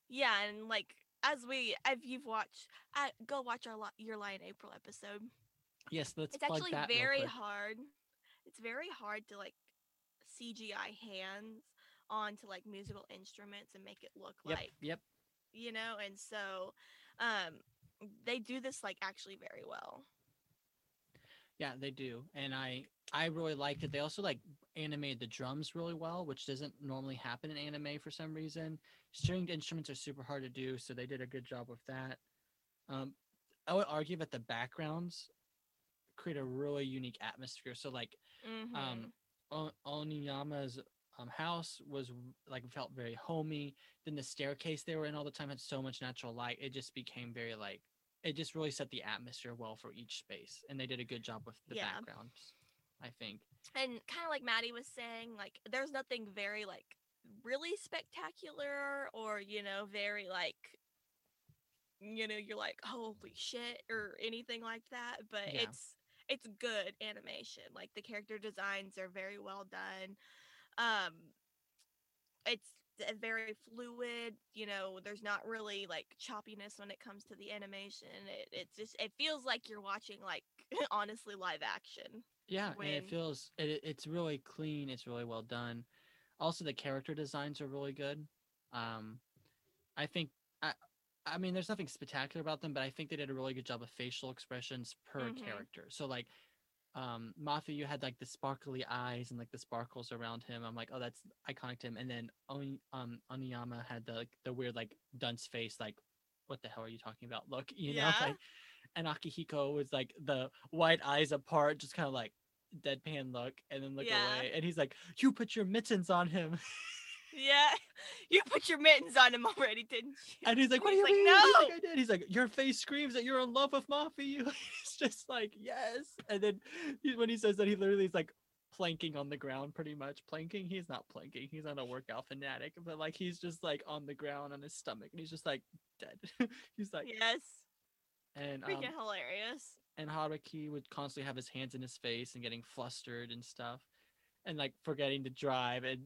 Yeah, and like as we if you've watched, uh, go watch our Your Lie in April episode. Yes, let's it's actually very hard. It's very hard to like CGI hands onto like musical instruments and make it look Yep. like Yep. You know. And so, um, they do this like actually very well. Yeah, they do, and I I really liked it. They also like animated the drums really well, which doesn't normally happen in anime for some reason. Stringed instruments are super hard to do, so they did a good job with that. Um, I would argue that the backgrounds create a really unique atmosphere. So like um O- Oniyama's um, house was like felt very homey. Then the staircase they were in all the time had so much natural light. It just became very like it just really set the atmosphere well for each space, and they did a good job with the Yeah. backgrounds. I think. and kind of like Maddie was saying, like there's nothing very like really spectacular or you know very like you know you're like holy shit or anything like that but Yeah. it's it's good animation like the character designs are very well done um it's very fluid you know there's not really like choppiness when it comes to the animation it, it's just it feels like you're watching like <laughs> honestly live action Yeah, and it feels it, it- it's really clean. It's really well done. Also, the character designs are really good. Um, I think I, I mean, there's nothing spectacular about them, but I think they did a really good job of facial expressions per Mhm. character. So like, um, Mafia, you had like the sparkly eyes and like the sparkles around him. I'm like, oh, that's iconic to him. And then Oni, um, Oniyama had the like, the weird like dunce face, like, what the hell are you talking about? Look, you know, Yeah. like, and Akihiko was like the white eyes apart, just kind of like deadpan look, and then look Yeah. away. And he's like, "You put your mittens on him." <laughs> Yeah, <laughs> you put your mittens on him already, didn't you? And he's like, "What do He's you like, mean? What do you "No!" I did?" He's like, "Your face screams that you're in love with Mafi." It's <laughs> just like, yes. And then he, when he says that, he literally is like planking on the ground, pretty much planking. He's not planking. He's not a workout fanatic, but like he's just like on the ground on his stomach, and he's just like dead. <laughs> he's like, Yes, and um, freaking hilarious. and Haruki would constantly have his hands in his face and getting flustered and stuff, and like forgetting to drive. And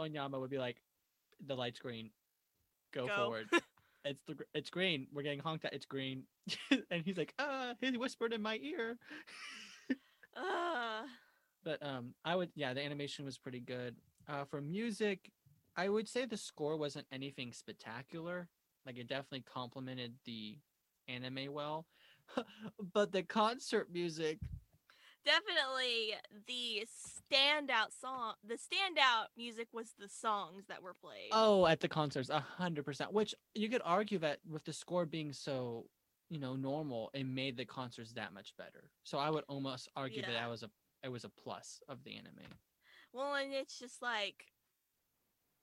Onyama would be like, "The light's green, go, Go. forward. <laughs> it's the it's green. We're getting honked at. It's green." <laughs> and he's like, "Ah!" He whispered in my ear. Uh, But um, I would yeah, the animation was pretty good. Uh, for music, I would say the score wasn't anything spectacular. Like it definitely complemented the anime well. <laughs> but the concert music definitely the standout song. The standout music was the songs that were played. Oh, at the concerts, a hundred percent. Which you could argue that with the score being so, you know, normal, it made the concerts that much better. So I would almost argue that Yeah. that was a it was a plus of the anime. Well, and it's just like,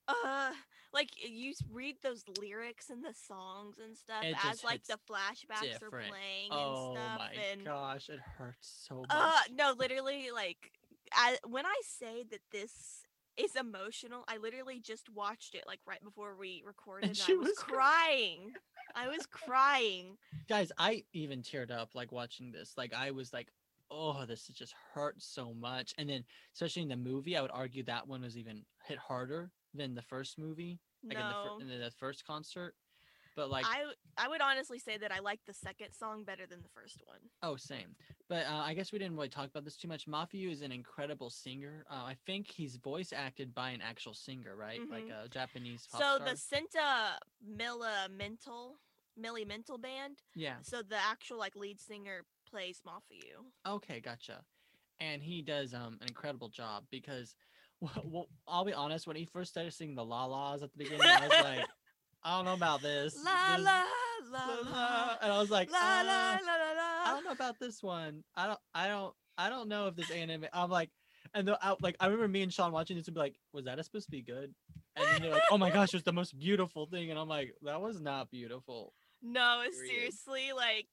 uh, like you read those lyrics and the songs and stuff It as like the flashbacks are playing Oh and stuff. Oh my and gosh, it hurts so much. uh, no, literally, like, I, when I say that this is emotional, I literally just watched it like right before we recorded. And she I was, was crying. I was crying. Guys, I even teared up like watching this. Like I was like, oh, this just hurts so much. And then especially in the movie, I would argue that one was even hit harder than the first movie, like in the, no, fir- in the first concert. But like, I I would honestly say that I like the second song better than the first one. oh, same. But uh, I guess we didn't really talk about this too much. Mafuyu is an incredible singer. Uh, I think he's voice acted by an actual singer, right? Like Mhm. a Japanese pop So star. the Senta Milla Mental Millie Mental band. yeah. So the actual like lead singer plays Mafuyu. Okay, gotcha. And he does um an incredible job because, well, well, I'll be honest. When he first started singing the la la's at the beginning, I was like, <laughs> I don't know about this. La this- la la la, la la," and I was like, la la "Uh, la I la don't know about this one. I don't, I don't, I don't know if this anime. I'm like, and the, I, like I remember me and Sean watching this and be like, was that supposed to be good? And then they're like, oh my gosh, it's the most beautiful thing, and I'm like, that was not beautiful. No, Period. seriously, like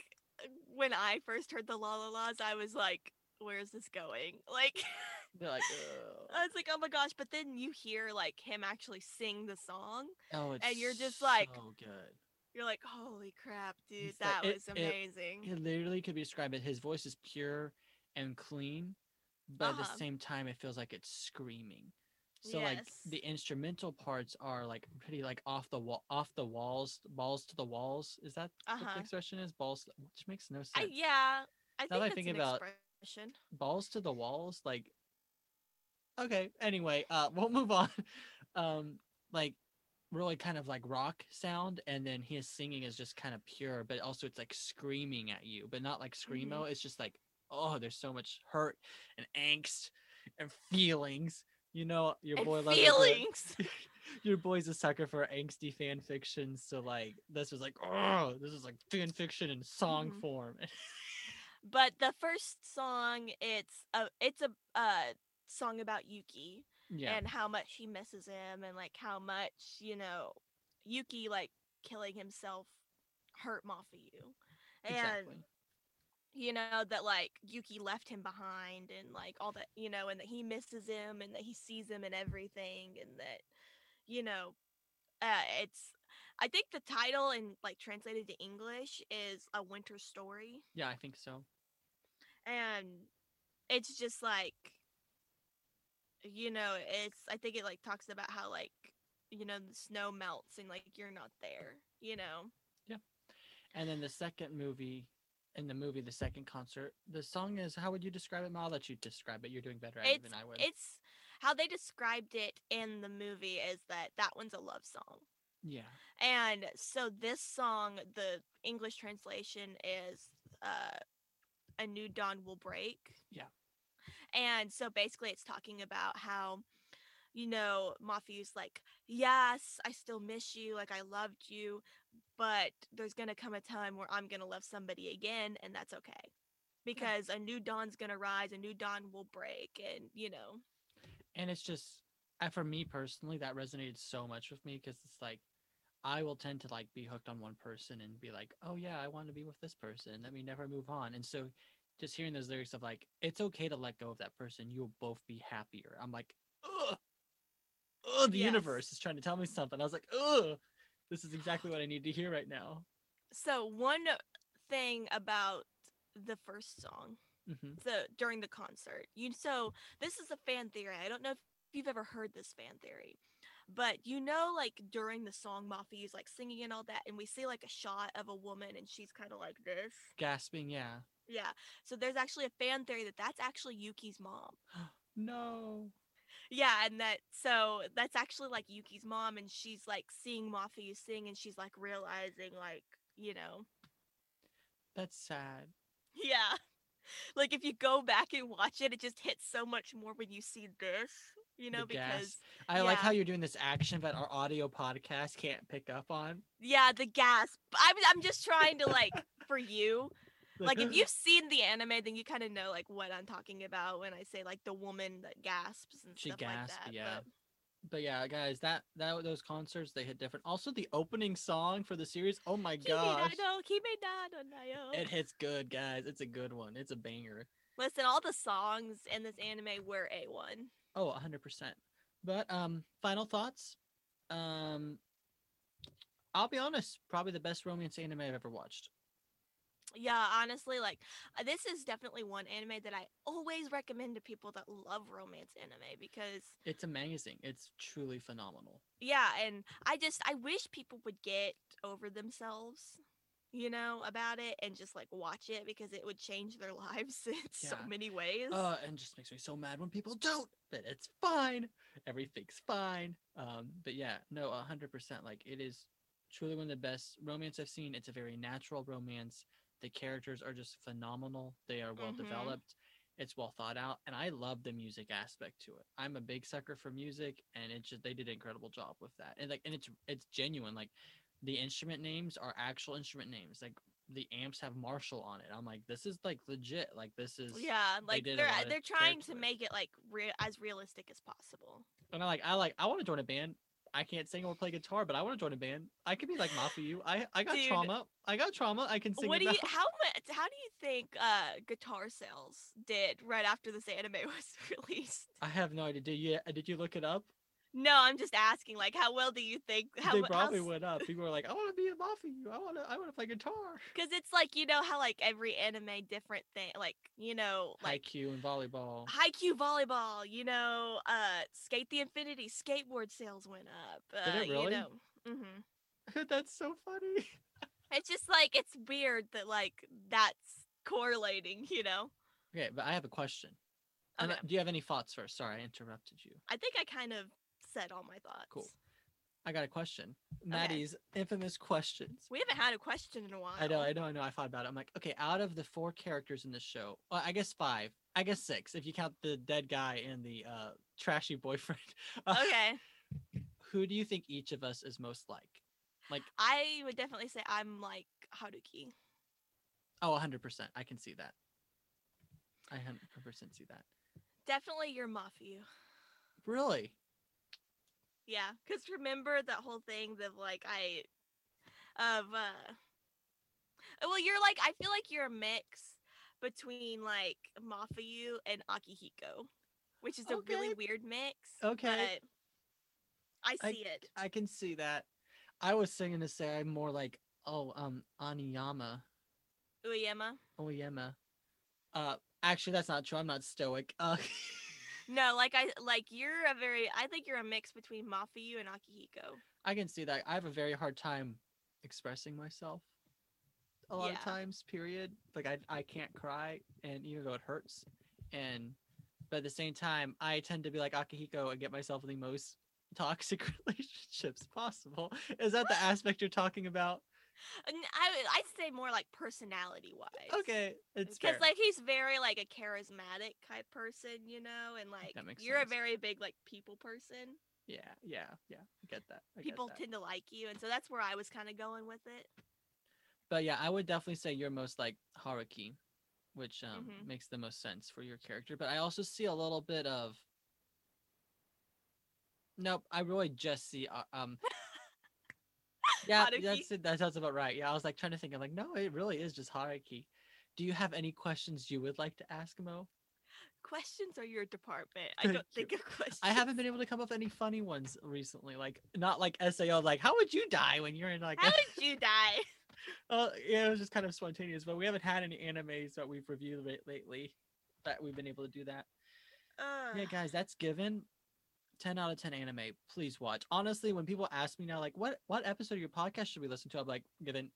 when I first heard the la la la's, I was like, where's this going? Like <laughs> They're like, Ugh. I was like, oh my gosh, but then you hear like him actually sing the song. oh, it's you're just like, so good. You're like, holy crap, dude, It's that it- was it- amazing. It literally could be described his voice is pure and clean, but at Uh-huh. the same time, it feels like it's screaming. So like the instrumental parts are like pretty like off the wall, off the walls, balls to the walls. Is that what Uh-huh. the expression is? Balls, which makes no sense. I, yeah, I Now think that I think about- expression. balls to the walls like okay anyway uh <laughs> we'll move on um like really kind of like rock sound and then his singing is just kind of pure but also it's like screaming at you but not like screamo Mm-hmm. it's just like oh there's so much hurt and angst and feelings you know your And boy loves feelings. <laughs> your boy's a sucker for angsty fan fiction so like this was like oh this is like fan fiction in song Mhm. form <laughs> but the first song, it's a it's a uh song about Yuki yeah. and how much he misses him and like how much you know Yuki like killing himself hurt Mafuyu. And exactly you know that like Yuki left him behind and like all that you know and that he misses him and that he sees him and everything and that you know uh it's I think the title and like translated to English is a winter story. Yeah i think so. And it's just like you know it's I think it like talks about how like you know the snow melts and like you're not there you know Yeah. And then the second movie, in the movie, the second concert, the song is how would you describe it? I'll let you describe it. You're doing better at it it's than I would. it's how they described it in the movie is that that one's a love song yeah. And so this song, the English translation is uh, "A New Dawn Will Break." Yeah. And so basically, it's talking about how, you know, Mafuyu's like, "Yes, I still miss you. Like I loved you, but there's gonna come a time where I'm gonna love somebody again, and that's okay." Because a new dawn's gonna rise, a new dawn will break, and you know, And it's just, for me personally, that resonated so much with me because it's like I will tend to like be hooked on one person and be like, oh yeah, I want to be with this person. Let me never move on. And so just hearing those lyrics of like, it's okay to let go of that person. You will both be happier. I'm like, ugh, ugh, the Yes. universe is trying to tell me something. I was like, ugh, this is exactly what I need to hear right now. So one thing about the first song, hmm the during the concert, you so this is a fan theory. I don't know if you've ever heard this fan theory, but you know, like during the song, Mafi is like singing and all that, and we see like a shot of a woman, and she's kind of like this. Gasping, yeah. Yeah. So there's actually a fan theory that that's actually Yuki's mom. <gasps> No. Yeah, and that so that's actually like Yuki's mom, and she's like seeing Mafi sing, and she's like realizing like you know That's sad. Yeah. Like if you go back and watch it, it just hits so much more when you see this, you know, The because I like how you're doing this action, but our audio podcast can't pick up on. yeah, the gasp. I'm I'm just trying to like for you. Like if you've seen the anime, then you kind of know like what I'm talking about when I say like the woman that gasps and She stuff gasped, like that. yeah. But but yeah, guys, that that those concerts they hit different. Also, the opening song for the series. Oh my gosh, Nado, Kimi Nado Nayo. it hits good, guys. It's a good one. It's a banger. Listen, all the songs in this anime were A1. Oh, 100 percent. But um, final thoughts. Um, I'll be honest, probably the best romance anime I've ever watched. Yeah, honestly, like uh, this is definitely one anime that I always recommend to people that love romance anime because It's amazing. It's truly phenomenal. yeah, and I just I wish people would get over themselves, you know, about it and just like watch it because it would change their <laughs> lives in so many ways. Uh, and just makes me so mad when people don't. But it's fine. Everything's fine. Um, but yeah, no, a hundred percent. Like it is truly one of the best romance I've seen. It's a very natural romance. The characters are just phenomenal. They are well Mhm. developed. It's well thought out, and I love the music aspect to it. I'm a big sucker for music, and it just they did an incredible job with that. And like, and it's it's genuine. Like the instrument names are actual instrument names. Like the amps have Marshall on it. I'm like, this is like legit. Like this is yeah, like they are they're trying to make it like re- as realistic as possible. And I like I like I want to join a band. I can't sing or play guitar, but I want to join a band. I could be like Mafuyu. I I got Dude. trauma. I got trauma. I can sing. What do you how much how do you think uh guitar sales did right after this anime <laughs> was released? I have no idea. Did you did you look it up? No, I'm just asking. Like, how well do you think? How they probably how's- went up. People were like, I want to be a Mafuyu. I want to I want to play guitar. Because it's like you know how like every anime different thing, like you know, like Haikyuu and volleyball. Haikyuu volleyball. You know, uh, SK8 the Infinity skateboard sales went up. Uh, Did it really? You know, hmm <laughs> That's so funny. it's just like it's weird that like that's correlating. You know, Okay, but I have a question. Okay. uh, do you have any thoughts first? Sorry, I interrupted you. I think I kind of said all my thoughts. Cool. I got a question. Maddie's infamous questions. We haven't had a question in a while. I know, I know, I know. I thought about it. I'm like, okay, out of the four characters in the show, well, I guess five. I guess six if you count the dead guy and the uh, trashy <laughs> boyfriend. Uh, Okay, Who do you think each of us is most like? Like, I would definitely say I'm like Haruki. oh, 100%. I can see that. I 100% see that. Definitely your Mafuyu. Really? Yeah, because remember that whole thing of like I, of uh, uh, well, you're like I feel like you're a mix between like Mafuyu and Akihiko, which is a really weird mix. Okay. but I I- see it. I can see that. I was singing to say I'm more like, oh, um, Aniyama. Uyema. Oyama. Uh, actually, that's not true. I'm not stoic. <laughs> Uh, No, like I like you're a very. I think you're a mix between Mafuyu and Akihiko. I can see that. I have a very hard time expressing myself a lot of times, period. Like I I can't cry and even though it hurts. And but at the same time, I tend to be like Akihiko and get myself in the most <laughs> toxic <laughs> relationships possible. Is that the aspect you're talking about? I I'd say more like personality wise. Okay, it's because like he's very like a charismatic type person, you know, and like you're sense. a very big like people person. yeah, yeah, yeah. I get that. I get People that. tend to like you, and so that's where I was kind of going with it. But yeah, I would definitely say you're most like Haruki, which um, Mhm. makes the most sense for your character. But I also see a little bit of Nope, I really just see uh, um. Yeah, Haruki? that's it. That sounds about right. Yeah, I was like trying to think. I'm like, no, it really is just Haruki. Do you have any questions you would like to ask Mo? Questions are your department. I don't think of questions. I haven't been able to come up with any funny ones recently. Like not like Sao. Like, how would you die when you're in like? How did you die? <laughs> Uh, yeah, it was just kind of spontaneous. But we haven't had any animes that we've reviewed lately that we've been able to do that. Uh, Yeah, guys, that's given. 10 out of 10 anime. Please watch. Honestly, when people ask me now, like, what what episode of your podcast should we listen to? I'm like, given.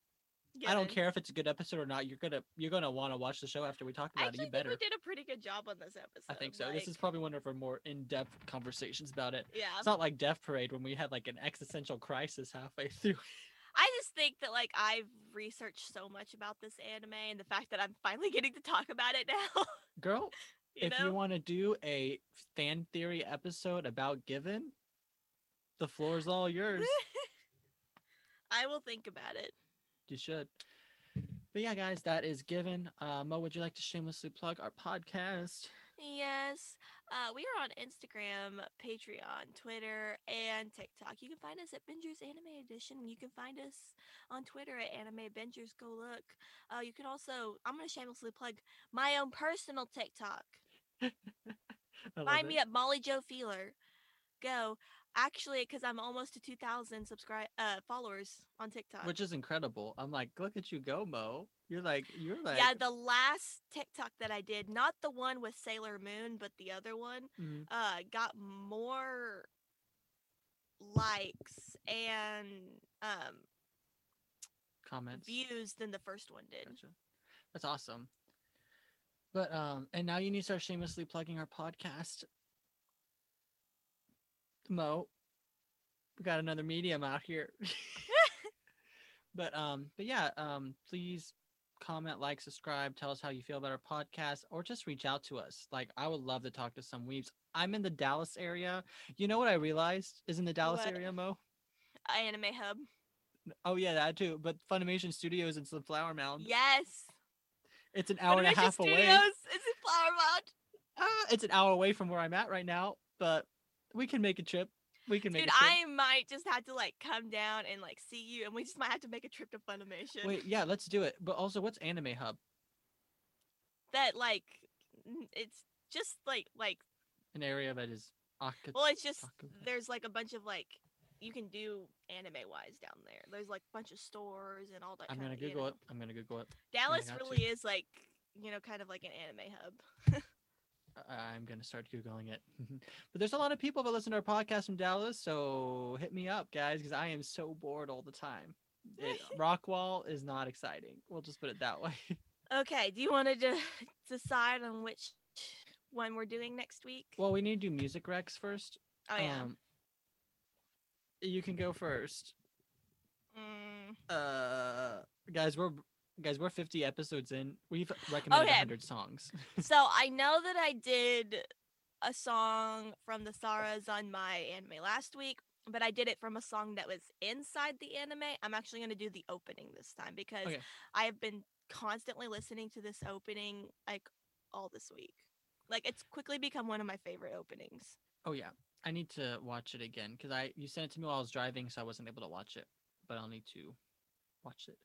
I don't care if it's a good episode or not. You're gonna you're gonna want to watch the show after we talk about it. You better. we did a pretty good job on this episode. I think so. Like, This is probably one of our more in-depth conversations about it. yeah. It's not like Death Parade when we had like an existential crisis halfway <laughs> through. I just think that like I've researched so much about this anime and the fact that I'm finally getting to talk about it now. Girl, you if know? you want to do a fan theory episode about Given, the floor is all yours. <laughs> I will think about it. you should. But yeah, guys, that is Given. Uh, Mo, would you like to shamelessly plug our podcast? Yes. Uh, we are on Instagram, Patreon, Twitter, and TikTok. You can find us at Bingers Anime Edition. You can find us on Twitter at Anime Bingers. Go look. Uh, you can also, I'm going to shamelessly plug my own personal TikTok. <laughs> Find it. me at Molly Joe Feeler. Go. Actually, because I'm almost to 2,000 subscribe uh, followers on TikTok. Which is incredible. I'm like, look at you go, Mo. You're like, you're like, yeah, the last TikTok that I did, not the one with Sailor Moon, but the other one, Mhm. uh, got more likes and um comments. views than the first one did. Gotcha. That's awesome. But um, and now you need to start shamelessly plugging our podcast. Mo, we got another medium out here. <laughs> <laughs> but um, but yeah, um, please comment, like, subscribe, tell us how you feel about our podcast, or just reach out to us. Like, I would love to talk to some weebs. I'm in the Dallas area. You know what I realized is in the Dallas What? area, Mo? I anime Hub. Oh yeah, that too. But Funimation Studios in some Flower Mound. Yes. It's an hour and a half away. Studios is in Flower Mound. Ah, it's an hour away from where I'm at right now, but we can make a trip. We can make Dude, a trip. I might just have to like come down and like see you, and we just might have to make a trip to Funimation. Wait, yeah, let's do it. But also, what's Anime Hub? That like, it's just like like An area that is Aka- well, it's just there's like a bunch of like you can do anime wise down there. There's like a bunch of stores and all that. I'm gonna you Google know. it. I'm gonna Google it. Dallas got to. really is like you know kind of like an anime hub. <laughs> I'm gonna start googling it. <laughs> but there's a lot of people that listen to our podcast from Dallas, so hit me up, guys, because I am so bored all the time. It, <laughs> Rockwall is not exciting. We'll just put it that way. Okay, do you want to de- decide on which one we're doing next week? well, we need to do music recs first. oh yeah. Um, you can go first. Mm, uh guys we're guys we're 50 episodes in we've recommended Okay. 100 songs <laughs> so I know that I did a song from the Sarazanmai anime last week, but I did it from a song that was inside the anime. I'm actually going to do the opening this time because Okay. I have been constantly listening to this opening like all this week. Like it's quickly become one of my favorite openings. oh yeah i need to watch it again because i you sent it to me while i was driving so i wasn't able to watch it but i'll need to watch it.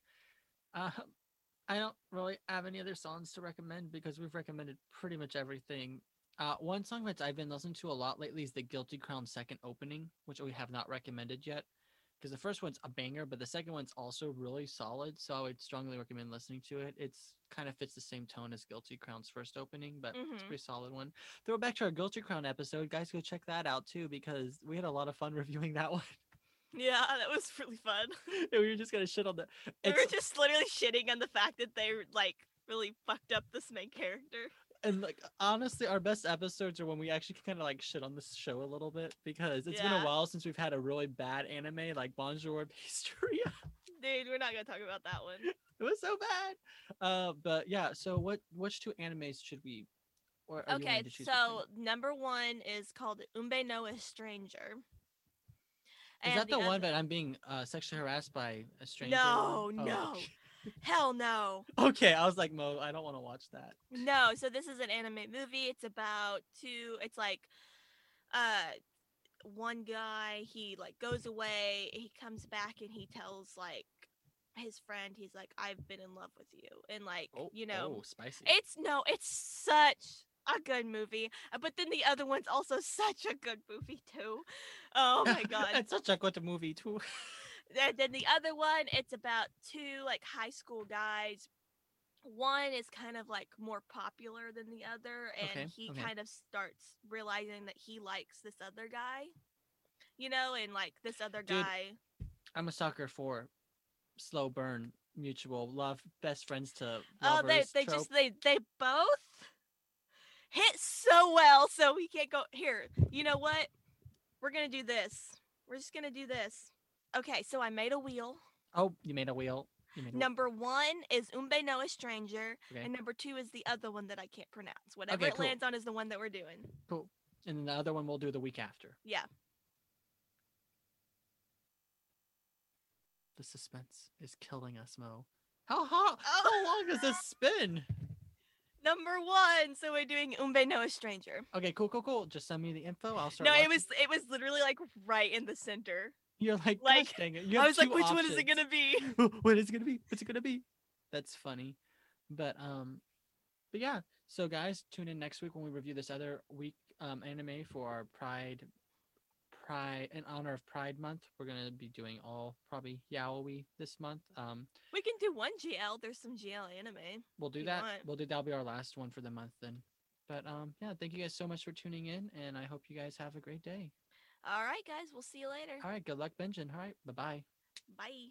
Uh <laughs> i don't really have any other songs to recommend because we've recommended pretty much everything. Uh one song that i've been listening to a lot lately is the guilty crown second opening which we have not recommended yet because the first one's a banger, but the second one's also really solid. So I would strongly recommend listening to it. It's kind of fits the same tone as Guilty Crown's first opening, but it's a Mhm. pretty solid one. Throw it back to our Guilty Crown episode, guys. Go check that out too because we had a lot of fun <laughs> reviewing that one. Yeah, that was really fun. <laughs> we were just gonna shit on the. we were just literally shitting on the fact that they like really fucked up this main character. And like honestly, our best episodes are when we actually kind of like shit on this show a little bit because it's been a while since we've had a really bad anime like Bonjour <laughs> Pastria. Dude, we're not gonna talk about that one. it was so bad. Uh, but yeah. So what? Which two animes should we? Or are Okay, so between? number one is called Umibe no Étranger. is And that the, one other- that I'm being uh, sexually harassed by a stranger? No, Oh, no. Okay. Hell no. Okay, I was like, Mo, I don't want to watch that. No, so this is an anime movie. It's about two it's like uh one guy he like goes away he comes back and he tells like his friend he's like i've been in love with you and like Oh, you know oh, spicy. it's no it's such a good movie uh, but then the other one's also such a good movie too oh my <laughs> god it's such a good movie too. <laughs> and then the other one it's about two like high school guys. One is kind of like more popular than the other and Okay, he okay. kind of starts realizing that he likes this other guy you know and like this other Dude, guy I'm a sucker for slow burn, mutual. Love, best friends to oh they they trope. just they they both hit so well so we can't go here you know what? We're gonna do this. We're just gonna do this okay so i made a wheel Oh, you made a wheel. You made a wheel. Number one is Umibe no Étranger, Okay. and number two is the other one that I can't pronounce. Whatever Okay, it cool. lands on is the one that we're doing. Cool. And then the other one we'll do the week after. Yeah. The suspense is killing us, Mo. How how, how long does this <laughs> spin? Number one, so we're doing Umibe no Étranger. Okay, cool, cool, cool. Just send me the info. I'll start. No, it was it was literally like right in the center. You're like, like, dang it. You I was like, which one is it gonna be? <laughs> what is it gonna be? What's it gonna be? That's funny. But um but yeah, so guys, tune in next week when we review this other week um anime for our Pride Pride in honor of Pride Month. We're gonna be doing all probably yaoi this month. Um We can do one GL. There's some GL anime. we'll do that. want. We'll do that'll be our last one for the month then. But um yeah, thank you guys so much for tuning in and I hope you guys have a great day. All right, guys, we'll see you later. All right, good luck, Benjamin. All right, bye bye. Bye.